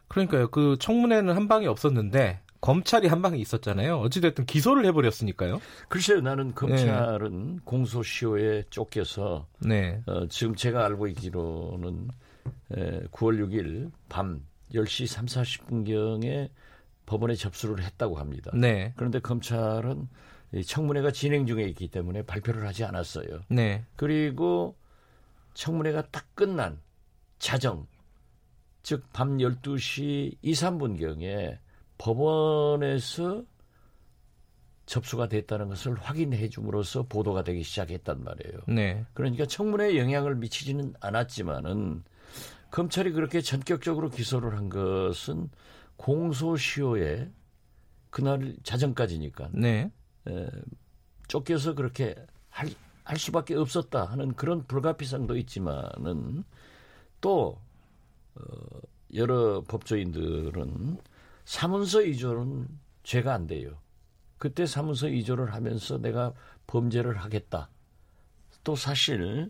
그러니까요. 그 청문회는 한 방이 없었는데 검찰이 한 방이 있었잖아요. 어찌됐든 기소를 해버렸으니까요. 글쎄요, 나는 검찰은 네. 공소시효에 쫓겨서 네. 어, 지금 제가 알고 있기로는 에, 9월 6일 밤 10시 3, 40분경에 법원에 접수를 했다고 합니다. 네. 그런데 검찰은 청문회가 진행 중에 있기 때문에 발표를 하지 않았어요. 네. 그리고 청문회가 딱 끝난 자정 즉 밤 12시 2, 3분경에 법원에서 접수가 됐다는 것을 확인해 줌으로써 보도가 되기 시작했단 말이에요. 네. 그러니까 청문회에 영향을 미치지는 않았지만은 검찰이 그렇게 전격적으로 기소를 한 것은 공소시효에 그날 자정까지니까 네. 에, 쫓겨서 그렇게 할, 할 수밖에 없었다 하는 그런 불가피성도 있지만은 또 어, 여러 법조인들은 사문서 이조는 죄가 안 돼요. 그때 사무소 이조를 하면서 내가 범죄를 하겠다. 또 사실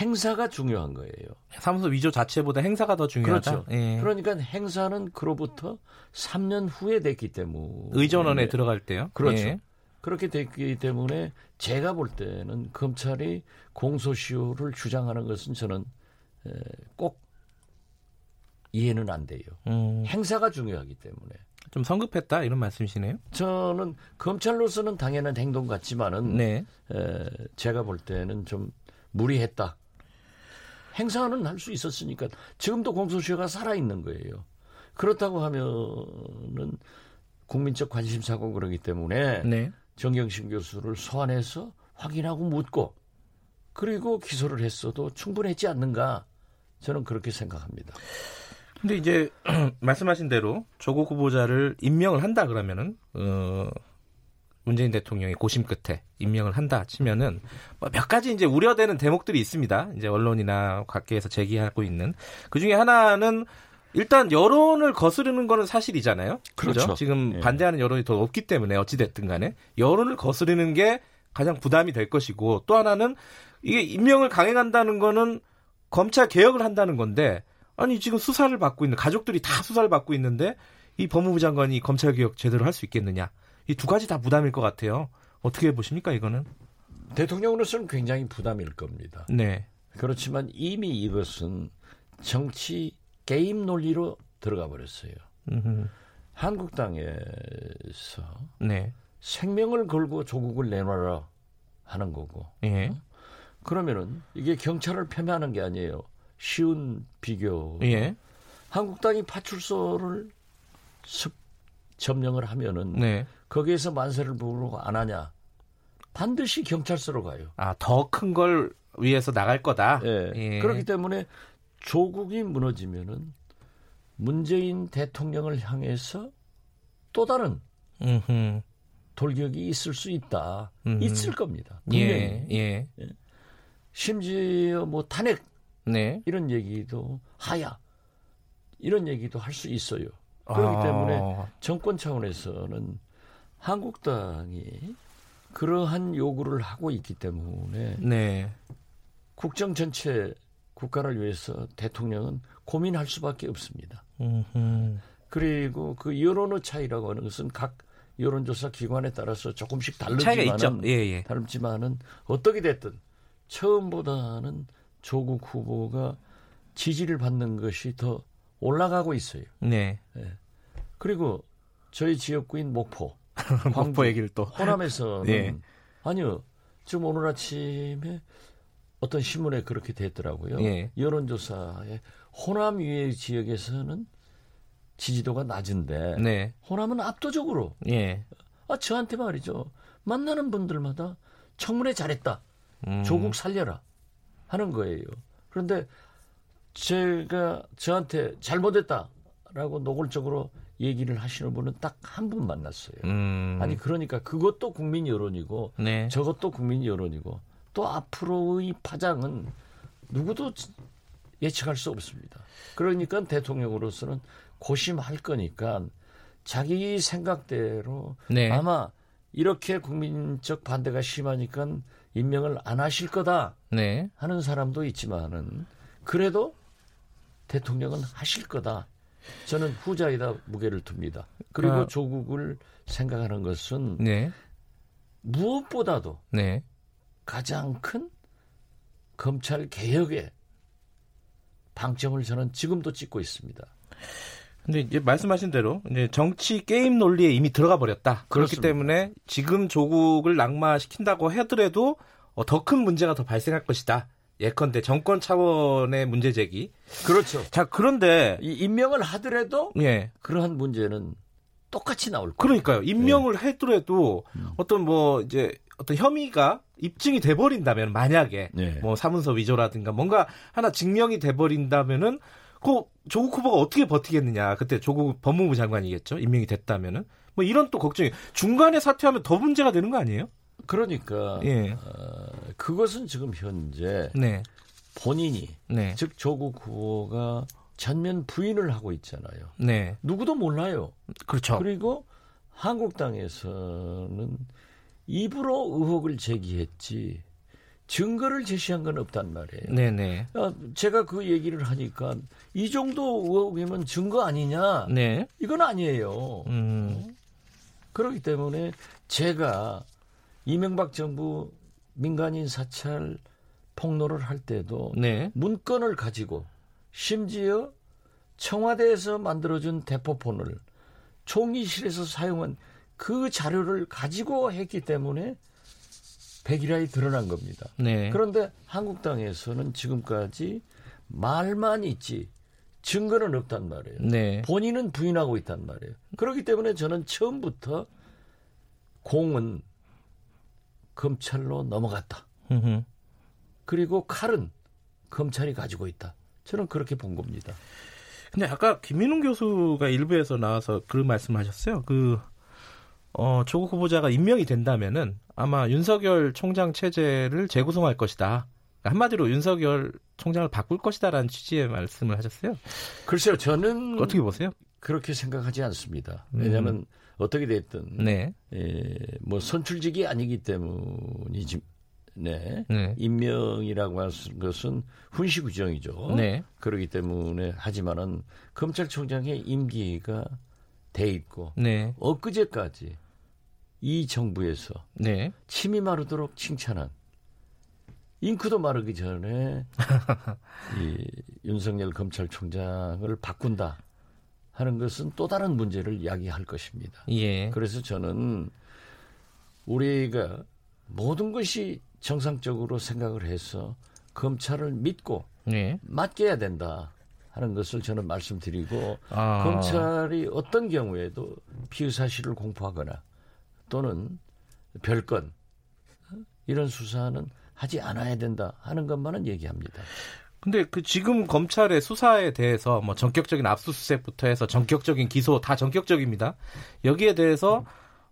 행사가 중요한 거예요. 사무소 위조 자체보다 행사가 더 중요하다. 그렇죠. 예. 그러니까 행사는 그로부터 3년 후에 됐기 때문에 의전원에 들어갈 때요. 그렇죠. 예. 그렇게 됐기 때문에 제가 볼 때는 검찰이 공소시효를 주장하는 것은 저는 꼭 이해는 안 돼요. 음. 행사가 중요하기 때문에. 좀 성급했다 이런 말씀이시네요. 저는 검찰로서는 당연한 행동 같지만은 네. 에, 제가 볼 때는 좀 무리했다. 행사는 할 수 있었으니까 지금도 공소시효가 살아 있는 거예요. 그렇다고 하면은 국민적 관심사고 그러기 때문에 네. 정경심 교수를 소환해서 확인하고 묻고 그리고 기소를 했어도 충분했지 않는가 저는 그렇게 생각합니다. 근데 이제 말씀하신 대로 조국 후보자를 임명을 한다 그러면은 어 문재인 대통령이 고심 끝에 임명을 한다 치면은 뭐몇 가지 이제 우려되는 대목들이 있습니다. 이제 언론이나 각계에서 제기하고 있는 그 중에 하나는 일단 여론을 거스르는 거는 사실이잖아요. 그렇죠. 그렇죠? 지금 예. 반대하는 여론이 더 없기 때문에 어찌 됐든 간에 여론을 거스르는 게 가장 부담이 될 것이고 또 하나는 이게 임명을 강행한다는 거는 검찰 개혁을 한다는 건데 아니 지금 수사를 받고 있는 가족들이 다 수사를 받고 있는데 이 법무부 장관이 검찰 개혁 제대로 할 수 있겠느냐? 이 두 가지 다 부담일 것 같아요. 어떻게 보십니까 이거는? 대통령으로서는 굉장히 부담일 겁니다. 네. 그렇지만 이미 이것은 정치 게임 논리로 들어가 버렸어요. 음흠. 한국당에서 네. 생명을 걸고 조국을 내놔라 하는 거고. 예. 어? 그러면은 이게 경찰을 폄훼하는 게 아니에요. 쉬운 비교. 예. 한국당이 파출소를 습 점령을 하면은 네. 거기에서 만세를 부르고 안 하냐? 반드시 경찰서로 가요. 아, 더 큰 걸 위해서 나갈 거다. 예. 예. 그렇기 때문에 조국이 무너지면은 문재인 대통령을 향해서 또 다른 음흠. 돌격이 있을 수 있다. 음흠. 있을 겁니다. 분명히. 예. 예. 예. 심지어 뭐 탄핵 네. 이런 얘기도 하야 이런 얘기도 할 수 있어요. 그렇기 아. 때문에 정권 차원에서는 한국당이 그러한 요구를 하고 있기 때문에 네. 국정 전체 국가를 위해서 대통령은 고민할 수밖에 없습니다. 음흠. 그리고 그 여론의 차이라고 하는 것은 각 여론조사 기관에 따라서 조금씩 다르지만은 예, 예. 다르지만은 어떻게 됐든 처음보다는 조국 후보가 지지를 받는 것이 더 올라가고 있어요. 네. 네. 그리고 저희 지역구인 목포, 목포 얘기를 또 호남에서는 네. 아니요. 지금 오늘 아침에 어떤 신문에 그렇게 됐더라고요. 네. 여론조사에 호남 위의 지역에서는 지지도가 낮은데 네. 호남은 압도적으로 예. 아 저한테 말이죠. 만나는 분들마다 청문회 잘했다. 음. 조국 살려라. 하는 거예요. 그런데 제가 저한테 잘못했다라고 노골적으로 얘기를 하시는 분은 딱 한 분 만났어요. 음. 아니 그러니까 그것도 국민 여론이고 네. 저것도 국민 여론이고 또 앞으로의 파장은 누구도 예측할 수 없습니다. 그러니까 대통령으로서는 고심할 거니까 자기 생각대로 네. 아마 이렇게 국민적 반대가 심하니까 임명을 안 하실 거다 네. 하는 사람도 있지만은 그래도 대통령은 하실 거다. 저는 후자에다 무게를 둡니다. 그리고 아, 조국을 생각하는 것은 네. 무엇보다도 네. 가장 큰 검찰 개혁의 방점을 저는 지금도 찍고 있습니다. 근데 이제 말씀하신 대로 이제 정치 게임 논리에 이미 들어가 버렸다. 그렇기 그렇습니다. 때문에 지금 조국을 낙마시킨다고 하더라도 어, 더큰 문제가 더 발생할 것이다. 예컨대 정권 차원의 문제 제기. 그렇죠. 자 그런데 이 임명을 하더라도 예. 그러한 문제는 똑같이 나올 거예요. 그러니까요. 임명을 예. 하더라도 음. 어떤 뭐 이제 어떤 혐의가 입증이 돼 버린다면 만약에 예. 뭐 사문서 위조라든가 뭔가 하나 증명이 돼 버린다면은 그 조국 후보가 어떻게 버티겠느냐. 그때 조국 법무부 장관이겠죠. 임명이 됐다면은 뭐 이런 또 걱정이 중간에 사퇴하면 더 문제가 되는 거 아니에요? 그러니까 예. 어, 그것은 지금 현재 네. 본인이 네. 즉 조국 후보가 전면 부인을 하고 있잖아요. 네. 누구도 몰라요. 그렇죠. 그리고 한국당에서는 입으로 의혹을 제기했지 증거를 제시한 건 없단 말이에요. 네네. 아, 제가 그 얘기를 하니까 이 정도 의혹이면 증거 아니냐? 네. 이건 아니에요. 음. 그렇기 때문에 제가 이명박 정부 민간인 사찰 폭로를 할 때도 네. 문건을 가지고 심지어 청와대에서 만들어준 대포폰을 총리실에서 사용한 그 자료를 가지고 했기 때문에 백일하이 드러난 겁니다. 네. 그런데 한국당에서는 지금까지 말만 있지 증거는 없단 말이에요. 네. 본인은 부인하고 있단 말이에요. 그렇기 때문에 저는 처음부터 공은 검찰로 넘어갔다. 그리고 칼은 검찰이 가지고 있다. 저는 그렇게 본 겁니다. 근데 아까 김민웅 교수가 일부에서 나와서 그런 말씀하셨어요. 그 어, 조국 후보자가 임명이 된다면은 아마 윤석열 총장 체제를 재구성할 것이다. 한마디로 윤석열 총장을 바꿀 것이다라는 취지의 말씀을 하셨어요. 글쎄요, 저는 어떻게 보세요? 그렇게 생각하지 않습니다. 왜냐하면 음. 어떻게 됐든 네. 예, 뭐 선출직이 아니기 때문이지. 네. 네. 임명이라고 하는 것은 훈시 규정이죠. 네. 그렇기 때문에 하지만은 검찰총장의 임기가 돼 있고 네. 엊그제까지 이 정부에서 네. 침이 마르도록 칭찬한 잉크도 마르기 전에 이 윤석열 검찰총장을 바꾼다 하는 것은 또 다른 문제를 야기할 것입니다. 예. 그래서 저는 우리가 모든 것이 정상적으로 생각을 해서 검찰을 믿고 예. 맡겨야 된다 하는 것을 저는 말씀드리고 아. 검찰이 어떤 경우에도 피의 사실을 공포하거나 또는 별건 이런 수사는 하지 않아야 된다 하는 것만은 얘기합니다. 근데 그 지금 검찰의 수사에 대해서 뭐 전격적인 압수수색부터 해서 전격적인 기소 다 전격적입니다. 여기에 대해서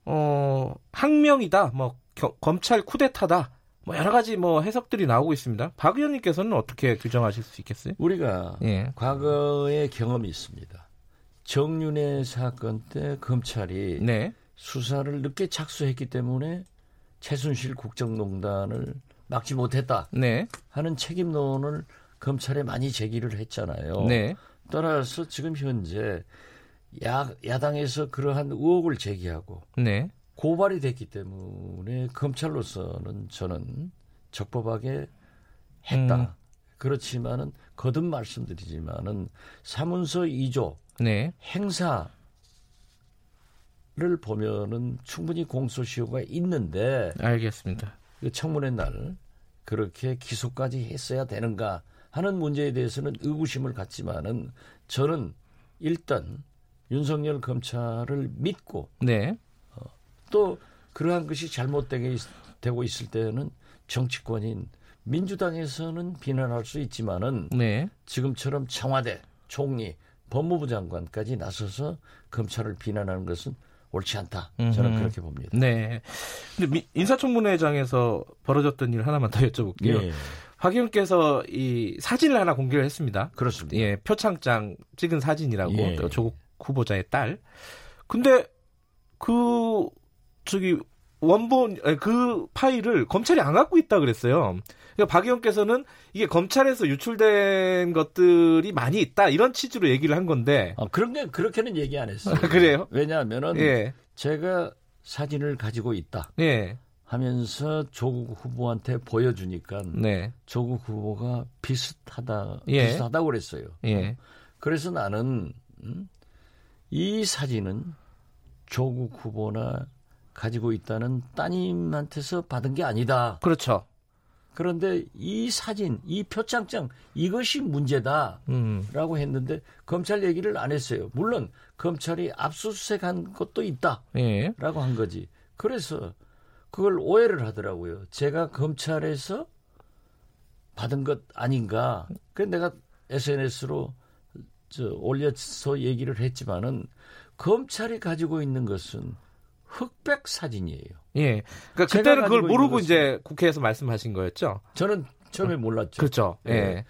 어 항명이다, 뭐 겨, 검찰 쿠데타다, 뭐 여러 가지 뭐 해석들이 나오고 있습니다. 박 의원님께서는 어떻게 규정하실 수 있겠어요? 우리가 예. 과거의 경험이 있습니다. 정윤회 사건 때 검찰이 네. 수사를 늦게 착수했기 때문에 최순실 국정농단을 막지 못했다 네. 하는 책임론을 검찰에 많이 제기를 했잖아요. 네. 따라서 지금 현재 야, 야당에서 그러한 의혹을 제기하고 네. 고발이 됐기 때문에 검찰로서는 저는 적법하게 했다. 음. 그렇지만은 거듭 말씀드리지만은 사문서 2조 네. 행사 를 보면은 충분히 공소시효가 있는데 알겠습니다. 그 청문회 날 그렇게 기소까지 했어야 되는가 하는 문제에 대해서는 의구심을 갖지만은 저는 일단 윤석열 검찰을 믿고 네. 어, 또 그러한 것이 잘못되고 있을 때는 정치권인 민주당에서는 비난할 수 있지만은 네. 지금처럼 청와대 총리 법무부 장관까지 나서서 검찰을 비난하는 것은 옳지 않다. 저는. 그렇게 봅니다. 네. 근데 인사청문회장에서 벌어졌던 일 하나만 더 여쭤볼게요. 예. 박 의원께서 이 사진을 하나 공개를 했습니다. 그렇습니다. 예, 표창장 찍은 사진이라고 예. 조국 후보자의 딸. 근데 그 저기 원본 그 파일을 검찰이 안 갖고 있다 그랬어요. 그러니까 박 의원께서는 이게 검찰에서 유출된 것들이 많이 있다 이런 취지로 얘기를 한 건데. 아, 그런 게 그렇게는 얘기 안 했어요. 그래요? 왜냐하면은 예. 제가 사진을 가지고 있다. 예. 하면서 조국 후보한테 보여주니까 네. 조국 후보가 비슷하다 예. 비슷하다고 그랬어요. 예. 그래서 나는 음, 이 사진은 조국 후보나 가지고 있다는 따님한테서 받은 게 아니다. 그렇죠. 그런데 이 사진, 이 표창장 이것이 문제다라고 음. 했는데 검찰 얘기를 안 했어요. 물론 검찰이 압수수색한 것도 있다라고 예. 한 거지. 그래서 그걸 오해를 하더라고요. 제가 검찰에서 받은 것 아닌가. 그래서 내가 SNS로 저 올려서 얘기를 했지만은 검찰이 가지고 있는 것은 흑백 사진이에요. 예. 그러니까 그때는 그걸 모르고 이제 국회에서 말씀하신 거였죠. 저는 처음에 몰랐죠. 그렇죠. 예. 예.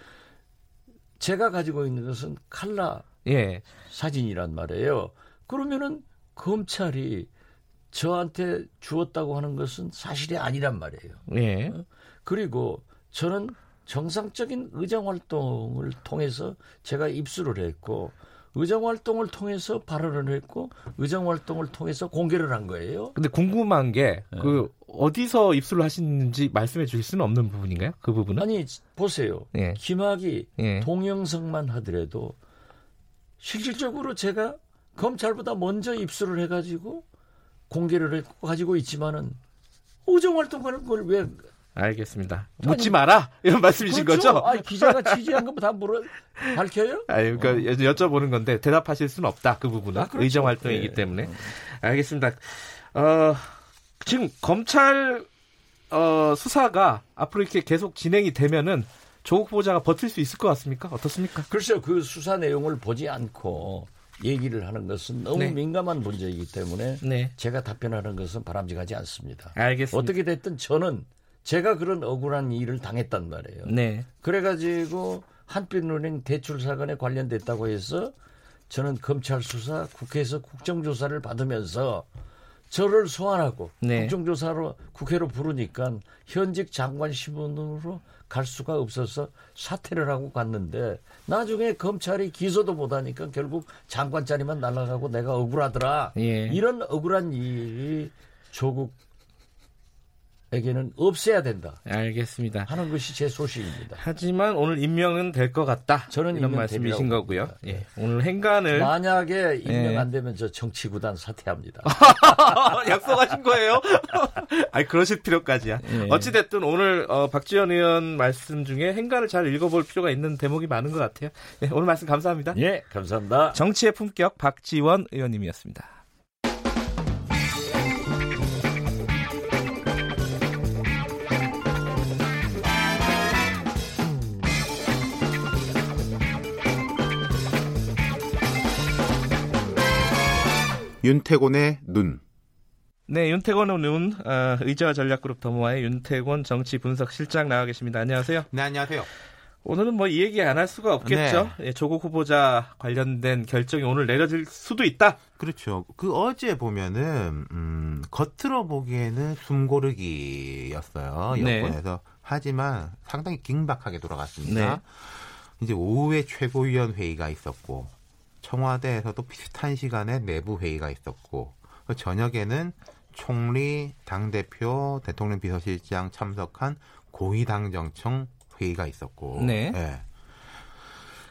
제가 가지고 있는 것은 칼라 예. 사진이란 말이에요. 그러면은 검찰이 저한테 주었다고 하는 것은 사실이 아니란 말이에요. 예. 어? 그리고 저는 정상적인 의정 활동을 통해서 제가 입수를 했고 의정 활동을 통해서 발언을 했고 의정 활동을 통해서 공개를 한 거예요. 근데 궁금한 게그 네. 어디서 입수를 하시는지 말씀해 주실 수는 없는 부분인가요? 그 부분은? 아니 보세요. 예. 김학이 예. 동영상만 하더라도 실질적으로 제가 검찰보다 먼저 입수를 해가지고 공개를 했고 가지고 있지만은 의정 활동을 왜 알겠습니다. 묻지 마라 이런 말씀이신 그렇죠? 거죠? 아니, 기자가 취재한 거다 물어 밝혀요? 아니, 그러니까 어. 여쭤보는 건데 대답하실 수는 없다 그 부분은 아, 그렇죠. 의정 활동이기 네. 때문에 알겠습니다. 어, 지금 검찰 어, 수사가 앞으로 이렇게 계속 진행이 되면은 조국 보좌가 버틸 수 있을 것 같습니까? 어떻습니까? 글쎄요, 그 수사 내용을 보지 않고 얘기를 하는 것은 너무 네. 민감한 문제이기 때문에 네. 제가 답변하는 것은 바람직하지 않습니다. 알겠습니다. 어떻게 됐든 저는 제가 그런 억울한 일을 당했단 말이에요. 네. 그래가지고 한빛은행 대출 사건에 관련됐다고 해서 저는 검찰 수사, 국회에서 국정조사를 받으면서 저를 소환하고 네. 국정조사로 국회로 부르니까 현직 장관 신분으로 갈 수가 없어서 사퇴를 하고 갔는데 나중에 검찰이 기소도 못하니까 결국 장관 자리만 날아가고 내가 억울하더라. 예. 이런 억울한 일이 조국 에게는 없애야 된다. 알겠습니다. 하는 것이 제 소식입니다. 하지만 오늘 임명은 될 것 같다. 저는 이런 말씀이신 거고요. 예. 오늘 행간을 만약에 임명 예. 안 되면 저 정치 구단 사퇴합니다. 약속하신 거예요? 아니 그러실 필요까지야. 예. 어찌 됐든 오늘 어, 박지원 의원 말씀 중에 행간을 잘 읽어볼 필요가 있는 대목이 많은 것 같아요. 예, 오늘 말씀 감사합니다. 예, 감사합니다. 정치의 품격 박지원 의원님이었습니다. 윤태곤의 눈. 네, 윤태곤의 눈, 어, 의자와 전략그룹 더모아의 윤태곤 정치 분석 실장 나와 계십니다. 안녕하세요. 네, 안녕하세요. 오늘은 뭐 이 얘기 안 할 수가 없겠죠. 네. 예, 조국 후보자 관련된 결정이 오늘 내려질 수도 있다. 그렇죠. 그 어제 보면은 음, 겉으로 보기에는 숨고르기였어요. 네. 여권에서. 네. 하지만 상당히 긴박하게 돌아갔습니다. 네. 이제 오후에 최고위원 회의가 있었고 청와대에서도 비슷한 시간에 내부 회의가 있었고 그 저녁에는 총리, 당대표, 대통령 비서실장 참석한 고위당정청 회의가 있었고. 네. 네.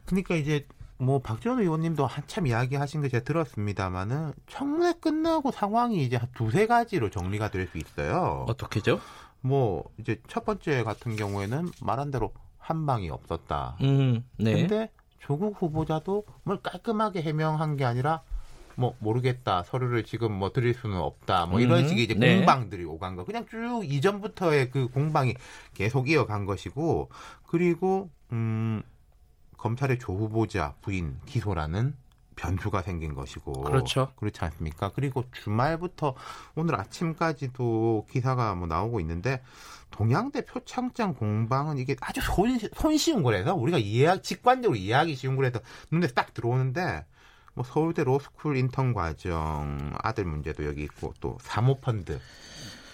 그러니까 이제 뭐 박지원 의원님도 한참 이야기하신 거 제가 들었습니다마는 청문회 끝나고 상황이 이제 한 두세 가지로 정리가 될 수 있어요. 어떻게죠? 뭐 이제 첫 번째 같은 경우에는 말한 대로 한 방이 없었다. 음, 네. 근데 조국 후보자도 뭘 깔끔하게 해명한 게 아니라 뭐 모르겠다 서류를 지금 뭐 드릴 수는 없다 뭐 이런 음, 식의 이제 네. 공방들이 오간 거 그냥 쭉 이전부터의 그 공방이 계속 이어간 것이고 그리고 음 검찰의 조 후보자 부인 기소라는 변수가 생긴 것이고 그렇죠. 그렇지 않습니까? 그리고 주말부터 오늘 아침까지도 기사가 뭐 나오고 있는데 동양대 표창장 공방은 이게 아주 손, 손쉬운 거라서 우리가 이해 직관적으로 이해하기 쉬운 거라서 눈에 딱 들어오는데 뭐 서울대 로스쿨 인턴 과정 아들 문제도 여기 있고 또 사모펀드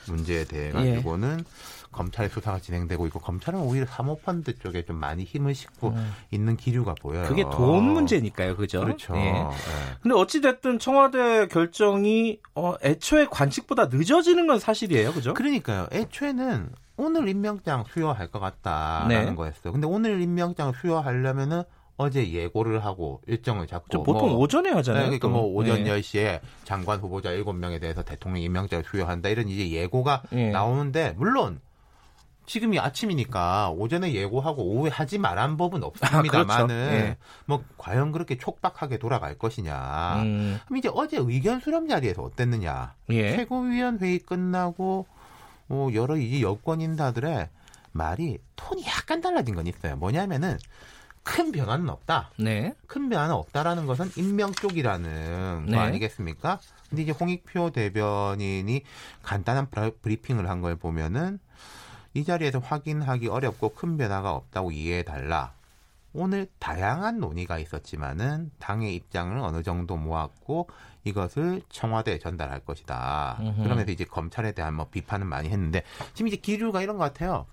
문제에 대해 가지고는 예. 검찰의 수사가 진행되고 있고 검찰은 오히려 사모펀드 쪽에 좀 많이 힘을 싣고 음. 있는 기류가 보여요. 그게 돈 문제니까요, 그죠? 그렇죠. 예. 네. 근데 어찌 됐든 청와대 결정이 어, 애초에 관측보다 늦어지는 건 사실이에요, 그죠? 그러니까요. 애초에는 오늘 임명장 수여할 것 같다라는 네. 거였어요. 근데 오늘 임명장 수여하려면은 어제 예고를 하고 일정을 잡고 보통 뭐, 오전에 하잖아요. 네, 그러니까 또. 뭐 오전 네. 10시에 장관 후보자 7명에 대해서 대통령 임명장을 수여한다 이런 이제 예고가 네. 나오는데 물론 지금이 아침이니까 오전에 예고하고 오후에 하지 말한 법은 없습니다만은 아, 그렇죠. 예. 뭐 과연 그렇게 촉박하게 돌아갈 것이냐. 음. 그럼 이제 어제 의견 수렴 자리에서 어땠느냐. 예. 최고위원 회의 끝나고 뭐 여러 이제 여권 인사들의 말이 톤이 약간 달라진 건 있어요. 뭐냐면은 큰 변화는 없다. 네. 큰 변화는 없다라는 것은 임명 쪽이라는 네. 거 아니겠습니까? 근데 이제 홍익표 대변인이 간단한 브리핑을 한 걸 보면은 이 자리에서 확인하기 어렵고 큰 변화가 없다고 이해해 달라. 오늘 다양한 논의가 있었지만은 당의 입장을 어느 정도 모았고 이것을 청와대에 전달할 것이다. 으흠. 그러면서 이제 검찰에 대한 뭐 비판은 많이 했는데 지금 이제 기류가 이런 것 같아요.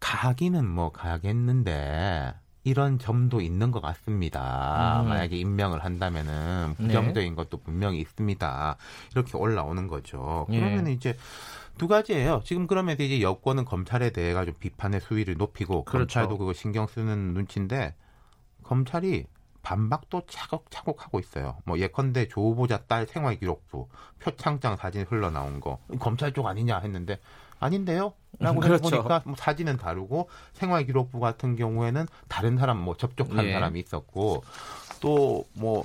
가기는 뭐 가겠는데 이런 점도 있는 것 같습니다. 음. 만약에 임명을 한다면은 부정적인 네. 것도 분명히 있습니다. 이렇게 올라오는 거죠. 그러면 예. 이제 두 가지예요. 지금 그러면 이제 여권은 검찰에 대해 가지고 비판의 수위를 높이고 그렇죠. 검찰도 그거 신경 쓰는 눈치인데 검찰이 반박도 차곡차곡 하고 있어요. 뭐 예컨대 조 후보자 딸 생활 기록부 표창장 사진 흘러나온 거 검찰 쪽 아니냐 했는데 아닌데요? 라고 그렇죠. 해보니까 뭐 사진은 다르고 생활 기록부 같은 경우에는 다른 사람 뭐 접촉한 예. 사람이 있었고 또 뭐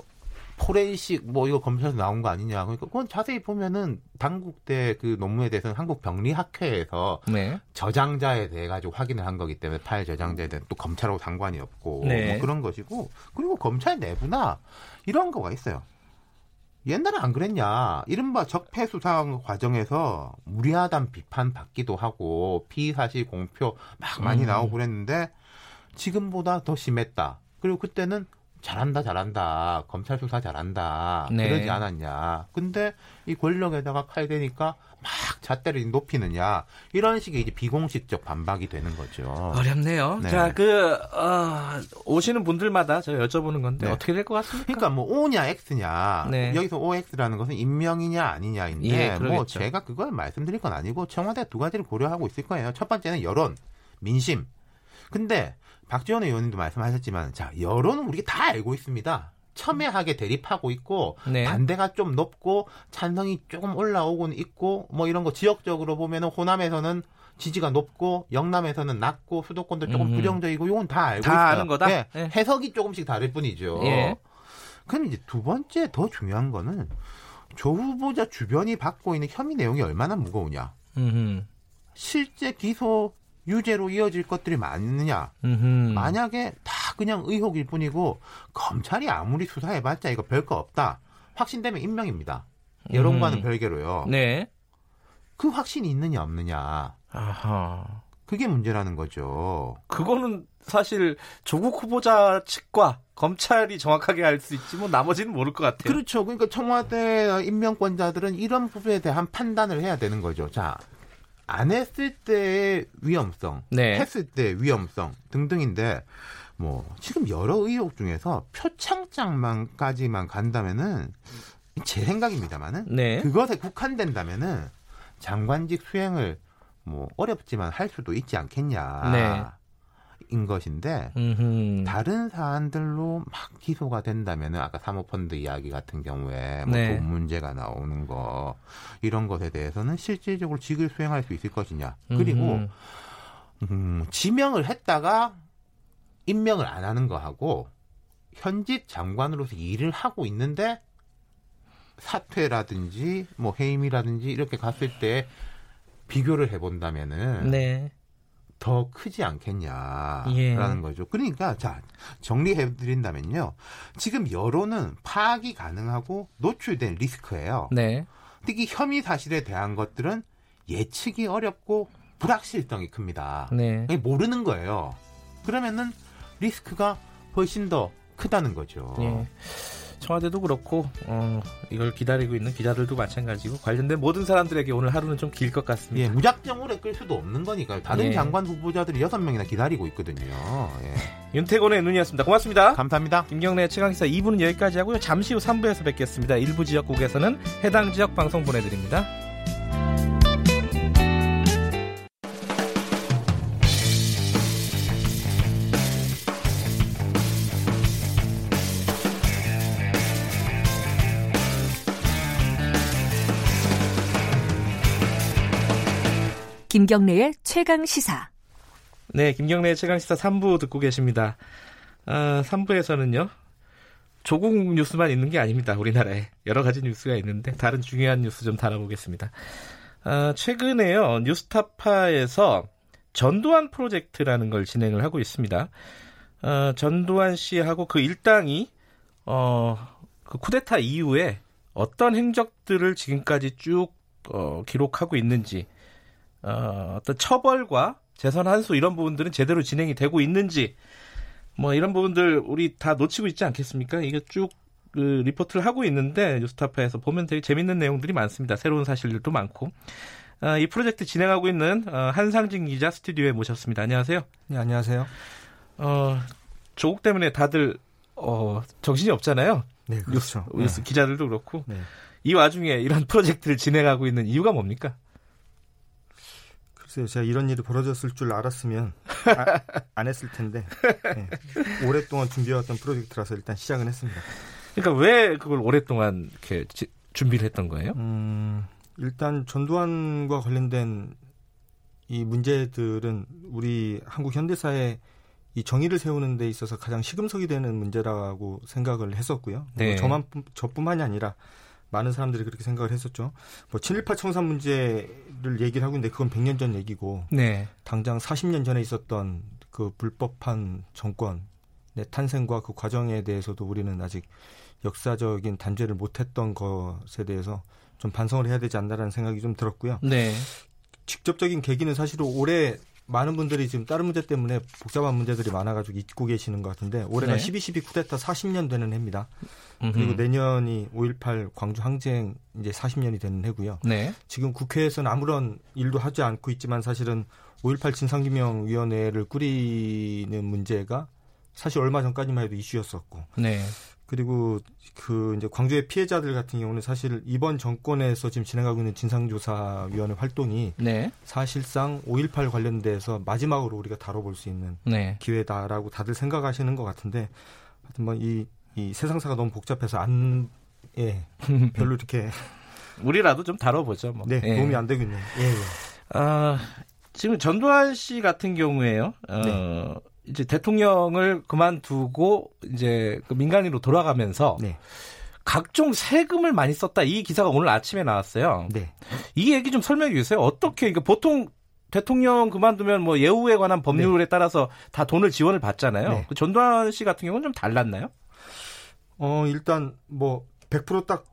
포렌식 뭐 이거 검찰에서 나온 거 아니냐. 그러니까 그건 자세히 보면은 당국대 그 논문에 대해서는 한국 병리학회에서 네. 저장자에 대해 가지고 확인을 한 거기 때문에 파일 저장자에 대한 또 검찰하고 상관이 없고 네. 뭐 그런 것이고 그리고 검찰 내부나 이런 거가 있어요. 옛날에 안 그랬냐. 이른바 적폐 수사 과정에서 무리하단 비판 받기도 하고 피사실 공표 막 많이 음. 나오고 그랬는데 지금보다 더 심했다. 그리고 그때는 잘한다 잘한다. 검찰 수사 잘한다. 네. 그러지 않았냐. 근데 이 권력에다가 칼 대니까 막 잣대를 높이느냐. 이런 식의 이제 비공식적 반박이 되는 거죠. 어렵네요. 네. 자그 어, 오시는 분들마다 제가 여쭤보는 건데 네. 어떻게 될 것 같습니까? 그러니까 뭐 O냐 X냐. 네. 여기서 OX라는 것은 임명이냐 아니냐인데 예, 뭐 제가 그걸 말씀드릴 건 아니고 청와대 두 가지를 고려하고 있을 거예요. 첫 번째는 여론 민심. 근데 박지원 의원님도 말씀하셨지만 자 여론은 우리가 다 알고 있습니다. 첨예하게 대립하고 있고 네. 반대가 좀 높고 찬성이 조금 올라오고는 있고 뭐 이런 거 지역적으로 보면은 호남에서는 지지가 높고 영남에서는 낮고 수도권도 조금 음. 부정적이고 이건 다 알고 다 있어요. 아는 거다. 네. 네. 해석이 조금씩 다를 뿐이죠. 예. 그럼 이제 두 번째 더 중요한 거는 조 후보자 주변이 받고 있는 혐의 내용이 얼마나 무거우냐. 음흠. 실제 기소 유죄로 이어질 것들이 많느냐. 음흠. 만약에 다 그냥 의혹일 뿐이고 검찰이 아무리 수사해봤자 이거 별거 없다. 확신되면 임명입니다. 여론과는 음. 별개로요. 네. 그 확신이 있느냐 없느냐. 아하. 그게 문제라는 거죠. 그거는 사실 조국 후보자 측과 검찰이 정확하게 알 수 있지 뭐 나머지는 모를 것 같아요. 그렇죠. 그러니까 청와대 임명권자들은 이런 부분에 대한 판단을 해야 되는 거죠. 자, 안 했을 때의 위험성, 네. 했을 때 위험성 등등인데 뭐 지금 여러 의혹 중에서 표창장만까지만 간다면은 제 생각입니다만은 네. 그것에 국한된다면은 장관직 수행을 뭐 어렵지만 할 수도 있지 않겠냐. 네. 인 것인데 음흠. 다른 사안들로 막 기소가 된다면 아까 사모펀드 이야기 같은 경우에 뭐 네. 돈 문제가 나오는 거 이런 것에 대해서는 실질적으로 직을 수행할 수 있을 것이냐 그리고 음, 지명을 했다가 임명을 안 하는 거하고 현직 장관으로서 일을 하고 있는데 사퇴라든지 뭐 해임이라든지 이렇게 갔을 때 비교를 해본다면은 네. 더 크지 않겠냐라는 예. 거죠. 그러니까 자 정리해 드린다면요. 지금 여론은 파악이 가능하고 노출된 리스크예요. 네. 특히 혐의 사실에 대한 것들은 예측이 어렵고 불확실성이 큽니다. 네. 모르는 거예요. 그러면은 리스크가 훨씬 더 크다는 거죠. 예. 청와대도 그렇고 어, 이걸 기다리고 있는 기자들도 마찬가지고 관련된 모든 사람들에게 오늘 하루는 좀 길 것 같습니다. 예, 무작정 오래 끌 수도 없는 거니까요. 다른 예. 장관 후보자들이 여섯 명이나 기다리고 있거든요. 예. 윤태곤의 눈이었습니다. 고맙습니다. 감사합니다. 김경래 최강기사 2부는 여기까지 하고요. 잠시 후 3부에서 뵙겠습니다. 일부 지역국에서는 해당 지역 방송 보내드립니다. 김경래의 최강 시사. 네, 김경래의 최강 시사 3부 듣고 계십니다. 아, 3부에서는요. 조국 뉴스만 있는 게 아닙니다. 우리나라에 여러 가지 뉴스가 있는데 다른 중요한 뉴스 좀 다뤄보겠습니다. 아, 최근에요 뉴스타파에서 전두환 프로젝트라는 걸 진행을 하고 있습니다. 어, 전두환 씨하고 그 일당이 어, 그 쿠데타 이후에 어떤 행적들을 지금까지 쭉 어, 기록하고 있는지 어, 어떤 처벌과 재산 환수 이런 부분들은 제대로 진행이 되고 있는지 뭐 이런 부분들 우리 다 놓치고 있지 않겠습니까? 이게 쭉 그 리포트를 하고 있는데 뉴스타파에서 보면 되게 재밌는 내용들이 많습니다. 새로운 사실들도 많고. 아, 이 프로젝트 진행하고 있는 어, 한상진 기자 스튜디오에 모셨습니다. 안녕하세요. 네, 안녕하세요. 어, 조국 때문에 다들 어, 정신이 없잖아요. 네, 그렇죠. 뉴스, 뉴스 네. 기자들도 그렇고. 네. 이 와중에 이런 프로젝트를 진행하고 있는 이유가 뭡니까? 글쎄요, 제가 이런 일이 벌어졌을 줄 알았으면 아, 안 했을 텐데 네. 오랫동안 준비해왔던 프로젝트라서 일단 시작은 했습니다. 그러니까 왜 그걸 오랫동안 이렇게 지, 준비를 했던 거예요? 음, 일단 전두환과 관련된 이 문제들은 우리 한국 현대사에 이 정의를 세우는 데 있어서 가장 시금석이 되는 문제라고 생각을 했었고요. 네. 저만 저뿐만이 아니라 많은 사람들이 그렇게 생각을 했었죠. 뭐 친일파 청산 문제를 얘기를 하고 있는데 그건 100년 전 얘기고 네. 당장 40년 전에 있었던 그 불법한 정권의 탄생과 그 과정에 대해서도 우리는 아직 역사적인 단죄를 못했던 것에 대해서 좀 반성을 해야 되지 않나라는 생각이 좀 들었고요. 네. 직접적인 계기는 사실 올해 많은 분들이 지금 다른 문제 때문에 복잡한 문제들이 많아가지고 잊고 계시는 것 같은데 올해가 네. 12.12 쿠데타 40년 되는 해입니다. 음흠. 그리고 내년이 5.18 광주 항쟁 이제 40년이 되는 해고요. 네. 지금 국회에서는 아무런 일도 하지 않고 있지만 사실은 5.18 진상규명위원회를 꾸리는 문제가 사실 얼마 전까지만 해도 이슈였었고. 네. 그리고 그 이제 광주의 피해자들 같은 경우는 사실 이번 정권에서 지금 진행하고 있는 진상조사위원회 활동이 네. 사실상 5.18 관련돼서 마지막으로 우리가 다뤄볼 수 있는 네. 기회다라고 다들 생각하시는 것 같은데 하여튼 뭐이 이 세상사가 너무 복잡해서 안 예, 별로 이렇게 우리라도 좀 다뤄보죠. 뭐. 네, 예. 도움이 안 되고 있네요. 예, 예. 아, 지금 전두환 씨 같은 경우에요. 어, 네. 이제 대통령을 그만두고 이제 그 민간인으로 돌아가면서 네. 각종 세금을 많이 썼다 이 기사가 오늘 아침에 나왔어요. 네. 이 얘기 좀 설명해 주세요. 어떻게 그러니까 보통 대통령 그만두면 뭐 예우에 관한 법률에 네. 따라서 다 돈을 지원을 받잖아요. 네. 그 전두환 씨 같은 경우는 좀 달랐나요? 어 일단 뭐 100%딱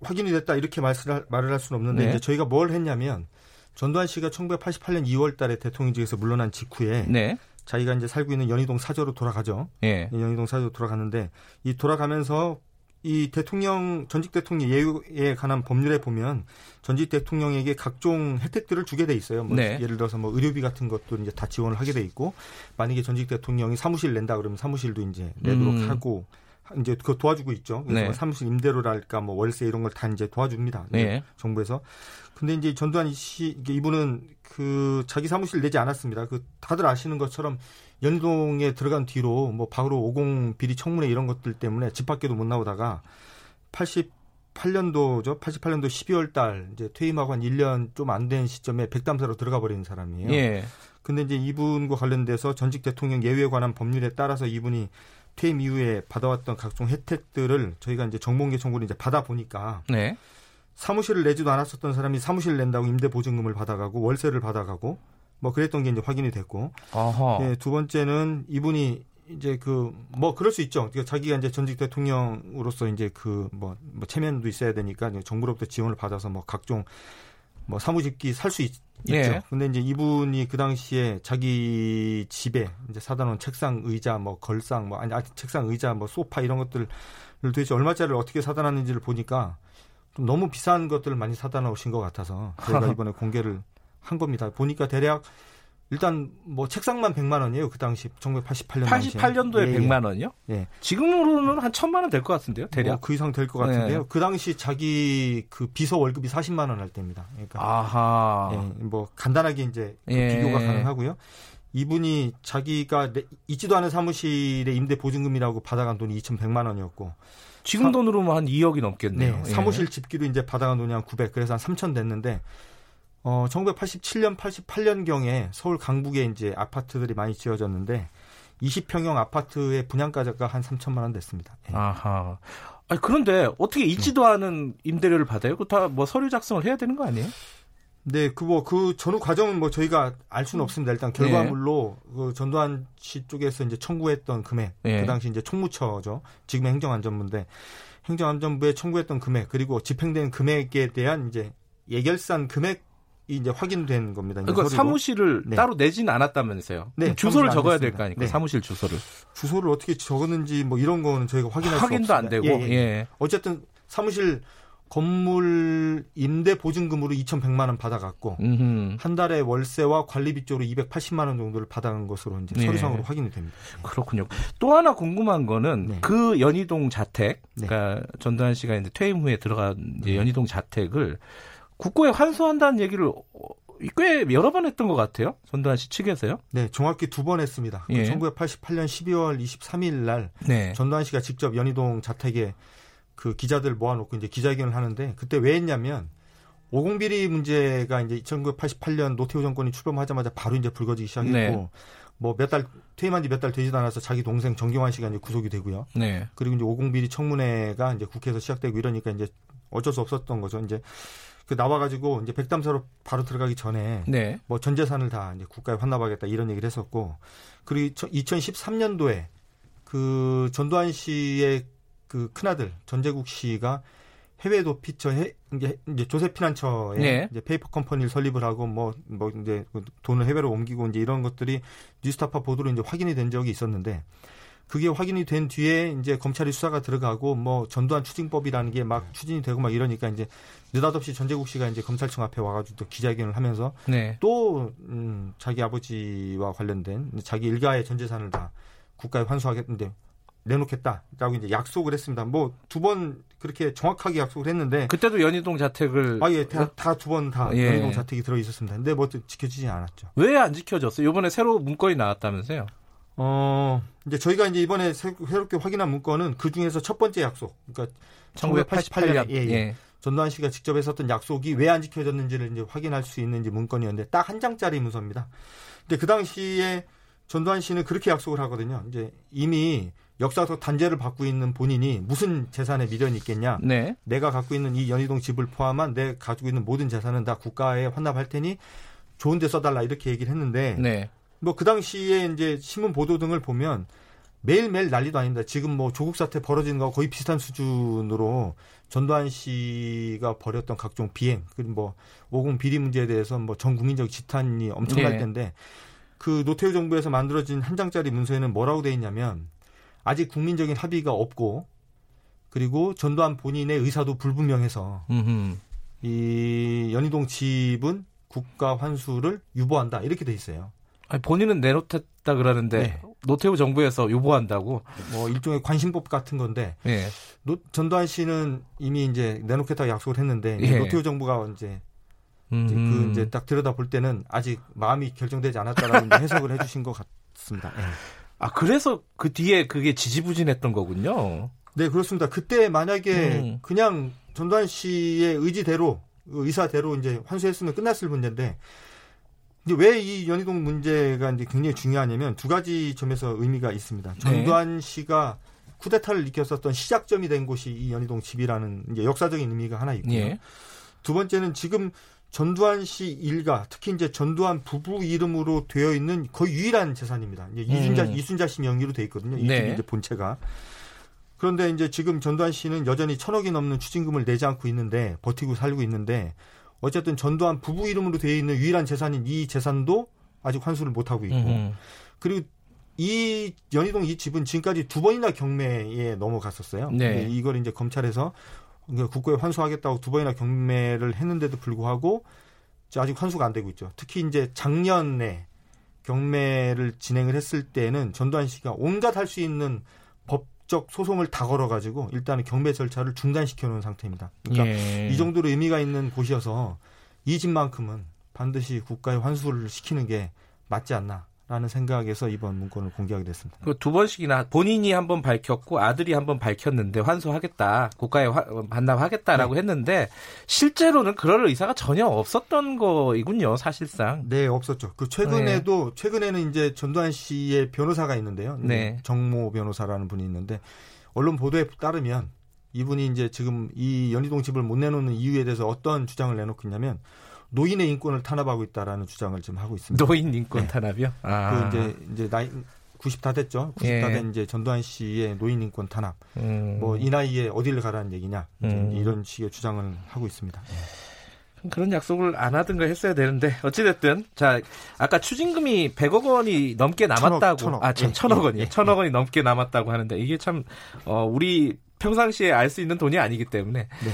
확인이 됐다 이렇게 말을, 말을 할 수는 없는데 네. 이제 저희가 뭘 했냐면 전두환 씨가 1988년 2월 달에 대통령직에서 물러난 직후에 네. 자기가 이제 살고 있는 연희동 사저로 돌아가죠. 예. 연희동 사저로 돌아가는데 이 돌아가면서 이 대통령 전직 대통령 예우에 관한 법률에 보면 전직 대통령에게 각종 혜택들을 주게 돼 있어요. 뭐 네. 예를 들어서 뭐 의료비 같은 것도 이제 다 지원을 하게 돼 있고 만약에 전직 대통령이 사무실 낸다 그러면 사무실도 이제 내도록 음. 하고 이제 그거 도와주고 있죠. 그래서 네. 뭐 사무실 임대료랄까 뭐 월세 이런 걸 다 이제 도와줍니다. 네. 정부에서. 근데 이제 전두환 씨 이분은 그 자기 사무실 내지 않았습니다. 그 다들 아시는 것처럼 연동에 들어간 뒤로 뭐 바로 50 비리 청문회 이런 것들 때문에 집 밖에도 못 나오다가 88년도죠. 88년도 12월 달 이제 퇴임하고 한 1년 좀 안 된 시점에 백담사로 들어가 버린 사람이에요. 예. 근데 이제 이분과 관련돼서 전직 대통령 예외에 관한 법률에 따라서 이분이 퇴임 이후에 받아왔던 각종 혜택들을 저희가 이제 정보공개 청구를 이제 받아 보니까 네. 사무실을 내지도 않았었던 사람이 사무실 낸다고 임대 보증금을 받아가고 월세를 받아가고 뭐 그랬던 게 이제 확인이 됐고 예, 두 번째는 이분이 이제 그 뭐 그럴 수 있죠. 그러니까 자기가 이제 전직 대통령으로서 이제 그뭐 뭐 체면도 있어야 되니까 정부로부터 지원을 받아서 뭐 각종 뭐 사무직기 살 수 있죠. 네. 근데 이제 이분이 그 당시에 자기 집에 이제 사다 놓은 책상, 의자, 뭐 걸상, 뭐 아니 아, 책상, 의자, 뭐 소파 이런 것들을 도대체 얼마짜리를 어떻게 사다 놨는지를 보니까 좀 너무 비싼 것들을 많이 사다 놓으신 것 같아서 저희가 이번에 공개를 한 겁니다. 보니까 대략 일단 뭐 책상만 100만 원이에요. 그 당시 1988년 88년도에 예, 100만 원이요? 예. 지금으로는 한 1000만 원 될 것 같은데요. 대략. 뭐 그 이상 될 것 같은데요. 예. 그 당시 자기 그 비서 월급이 40만 원 할 때입니다. 그러니까 아하. 예, 뭐 간단하게 이제 그 예. 비교가 가능하고요. 이분이 자기가 있지도 않은 사무실의 임대 보증금이라고 받아간 돈이 2,100만 원이었고 지금 돈으로만 한 2억이 넘겠네요. 네, 사무실 집기도 이제 받아간 돈이 한 900, 그래서 한 3천 됐는데 어, 1987년, 88년 경에 서울 강북에 이제 아파트들이 많이 지어졌는데 20평형 아파트의 분양가가 한 3천만 원 됐습니다. 예. 아하. 아니, 그런데 어떻게 있지도 않은 임대료를 받아요? 그 다 뭐 서류 작성을 해야 되는 거 아니에요? 네, 그 뭐 그 전후 과정은 뭐 저희가 알 수는 없습니다. 일단 결과물로 네. 그 전두환 씨 쪽에서 이제 청구했던 금액, 네. 그 당시 이제 총무처죠. 지금의 행정안전부인데 행정안전부에 청구했던 금액 그리고 집행된 금액에 대한 이제 예결산 금액 이제 확인된 겁니다. 그러니까 서류로. 사무실을 네. 따로 내지는 않았다면서요. 네, 주소를 적어야 될 거 아닙니까? 네. 사무실 주소를. 주소를 어떻게 적었는지 뭐 이런 거는 저희가 확인할 확인도 수 없습니다. 안 되고. 예, 예. 예. 어쨌든 사무실 건물 임대 보증금으로 2,100만 원 받아갔고 음흠. 한 달에 월세와 관리비 쪽으로 280만 원 정도를 받아간 것으로 이제 네. 서류상으로 확인이 됩니다. 그렇군요. 또 하나 궁금한 거는 네. 그 연희동 자택, 네. 그러니까 전두환 씨가 이제 퇴임 후에 들어간 이제 연희동 자택을 국고에 환수한다는 얘기를 꽤 여러 번 했던 것 같아요. 전두환 씨 측에서요. 네, 정확히 두 번 했습니다. 예. 1988년 12월 23일 날 네. 전두환 씨가 직접 연희동 자택에 그 기자들 모아놓고 이제 기자회견을 하는데 그때 왜 했냐면 오공비리 문제가 이제 1988년 노태우 정권이 출범하자마자 바로 이제 불거지기 시작했고 네. 뭐몇 달 퇴임한 지 몇 달 되지도 않아서 자기 동생 정경환 씨가 이제 구속이 되고요. 네. 그리고 이제 오공비리 청문회가 이제 국회에서 시작되고 이러니까 이제 어쩔 수 없었던 거죠. 이제 그 나와가지고 이제 백담사로 바로 들어가기 전에 네. 뭐전 재산을 다 이제 국가에 헌납하겠다 이런 얘기를 했었고 그리고 2013년도에 그 전두환 씨의 그 큰아들 전재국 씨가 해외 도피처 해, 이제, 이제 조세피난처에 네. 이제 페이퍼 컴퍼니를 설립을 하고 뭐뭐 뭐 이제 돈을 해외로 옮기고 이제 이런 것들이 뉴스타파 보도로 이제 확인이 된 적이 있었는데 그게 확인이 된 뒤에 이제 검찰이 수사가 들어가고 뭐 전두환 추징법이라는 게 막 추진이 되고 막 이러니까 이제 느닷없이 전재국 씨가 이제 검찰청 앞에 와가지고 또 기자회견을 하면서 네. 또 음, 자기 아버지와 관련된 자기 일가의 전 재산을 다 국가에 환수하겠는데 내놓겠다라고 이제 약속을 했습니다. 뭐 두 번 그렇게 정확하게 약속을 했는데 그때도 연희동 자택을 아 예 다 두 번다 다 예. 연희동 자택이 들어 있었습니다. 근데 뭐 지켜지지 않았죠. 왜 안 지켜졌어요? 이번에 새로 문건이 나왔다면서요? 어 이제 저희가 이제 이번에 새롭게 확인한 문건은 그 중에서 첫 번째 약속, 그러니까 1988년 예, 예. 예. 전두환 씨가 직접 했었던 약속이 왜 안 지켜졌는지를 이제 확인할 수 있는지 문건이었는데 딱 한 장짜리 문서입니다. 근데 그 당시에 전두환 씨는 그렇게 약속을 하거든요. 이제 이미 역사적 단죄를 받고 있는 본인이 무슨 재산에 미련이 있겠냐? 네. 내가 갖고 있는 이 연희동 집을 포함한 내 가지고 있는 모든 재산은 다 국가에 환납할 테니 좋은 데 써달라 이렇게 얘기를 했는데 네. 뭐그 당시에 이제 신문 보도 등을 보면 매일매일 난리도 아닙니다. 지금 뭐 조국 사태 벌어지는 거 거의 비슷한 수준으로 전두환 씨가 벌였던 각종 비행 그리고 뭐 오공 비리 문제에 대해서 뭐 전 국민적 지탄이 엄청날 네. 텐데 그 노태우 정부에서 만들어진 한 장짜리 문서에는 뭐라고 돼 있냐면 아직 국민적인 합의가 없고 그리고 전두환 본인의 의사도 불분명해서 음흠. 이 연희동 집은 국가 환수를 유보한다 이렇게 돼 있어요. 아니, 본인은 내놓겠다 그러는데 네. 노태우 정부에서 유보한다고? 뭐 일종의 관심법 같은 건데 네. 노, 전두환 씨는 이미 이제 내놓겠다고 약속을 했는데 네. 노태우 정부가 이제 이제 그 이제 딱 들여다 볼 때는 아직 마음이 결정되지 않았다라는 해석을 해주신 것 같습니다. 네. 아 그래서 그 뒤에 그게 지지부진했던 거군요. 네 그렇습니다. 그때 만약에 음. 그냥 전두환 씨의 의지대로 그 의사대로 이제 환수했으면 끝났을 문제인데 이제 왜 이 연희동 문제가 이제 굉장히 중요하냐면 두 가지 점에서 의미가 있습니다. 네. 전두환 씨가 쿠데타를 일으켰었던 시작점이 된 곳이 이 연희동 집이라는 이제 역사적인 의미가 하나 있고요. 예. 두 번째는 지금 전두환 씨 일가 특히 이제 전두환 부부 이름으로 되어 있는 거의 유일한 재산입니다. 이제 이순자 음. 이순자 씨 명의로 돼 있거든요. 이 네. 이제 본체가. 그런데 이제 지금 전두환 씨는 여전히 천억이 넘는 추징금을 내지 않고 있는데 버티고 살고 있는데 어쨌든 전두환 부부 이름으로 되어 있는 유일한 재산인 이 재산도 아직 환수를 못 하고 있고 음. 그리고 이 연희동 이 집은 지금까지 두 번이나 경매에 넘어갔었어요. 네. 이걸 이제 검찰에서 국고에 환수하겠다고 두 번이나 경매를 했는데도 불구하고 아직 환수가 안 되고 있죠. 특히 이제 작년에 경매를 진행을 했을 때는 전두환 씨가 온갖 할 수 있는 법적 소송을 다 걸어가지고 일단은 경매 절차를 중단시켜 놓은 상태입니다. 그러니까 예. 이 정도로 의미가 있는 곳이어서 이 집만큼은 반드시 국가에 환수를 시키는 게 맞지 않나 라는 생각에서 이번 문건을 공개하게 됐습니다. 그두 번씩이나 본인이 한 번 밝혔고 아들이 한 번 밝혔는데 환수하겠다, 국가에 화, 반납하겠다라고 네. 했는데 실제로는 그럴 의사가 전혀 없었던 거이군요, 사실상. 네, 없었죠. 그 최근에도 네. 최근에는 이제 전두환 씨의 변호사가 있는데요. 네. 정모 변호사라는 분이 있는데 언론 보도에 따르면 이분이 이제 지금 이 연희동 집을 못 내놓는 이유에 대해서 어떤 주장을 내놓고 있냐면 노인의 인권을 탄압하고 있다라는 주장을 지금 하고 있습니다. 노인 인권 네. 탄압이요? 아. 그 이제 이제 나이 90다 됐죠. 90다 예. 된 이제 전두환 씨의 노인 인권 탄압. 음. 뭐이 나이에 어디를 가라는 얘기냐. 음. 이런 식의 주장을 하고 있습니다. 그런 약속을 안 하든가 했어야 되는데 어찌됐든 자 아까 추징금이 100억 원이 넘게 남았다고 천억, 천억. 아 천, 예, 천억 원이 예, 천억 원이 넘게 남았다고 하는데 이게 참 어, 우리 평상시에 알 수 있는 돈이 아니기 때문에 네.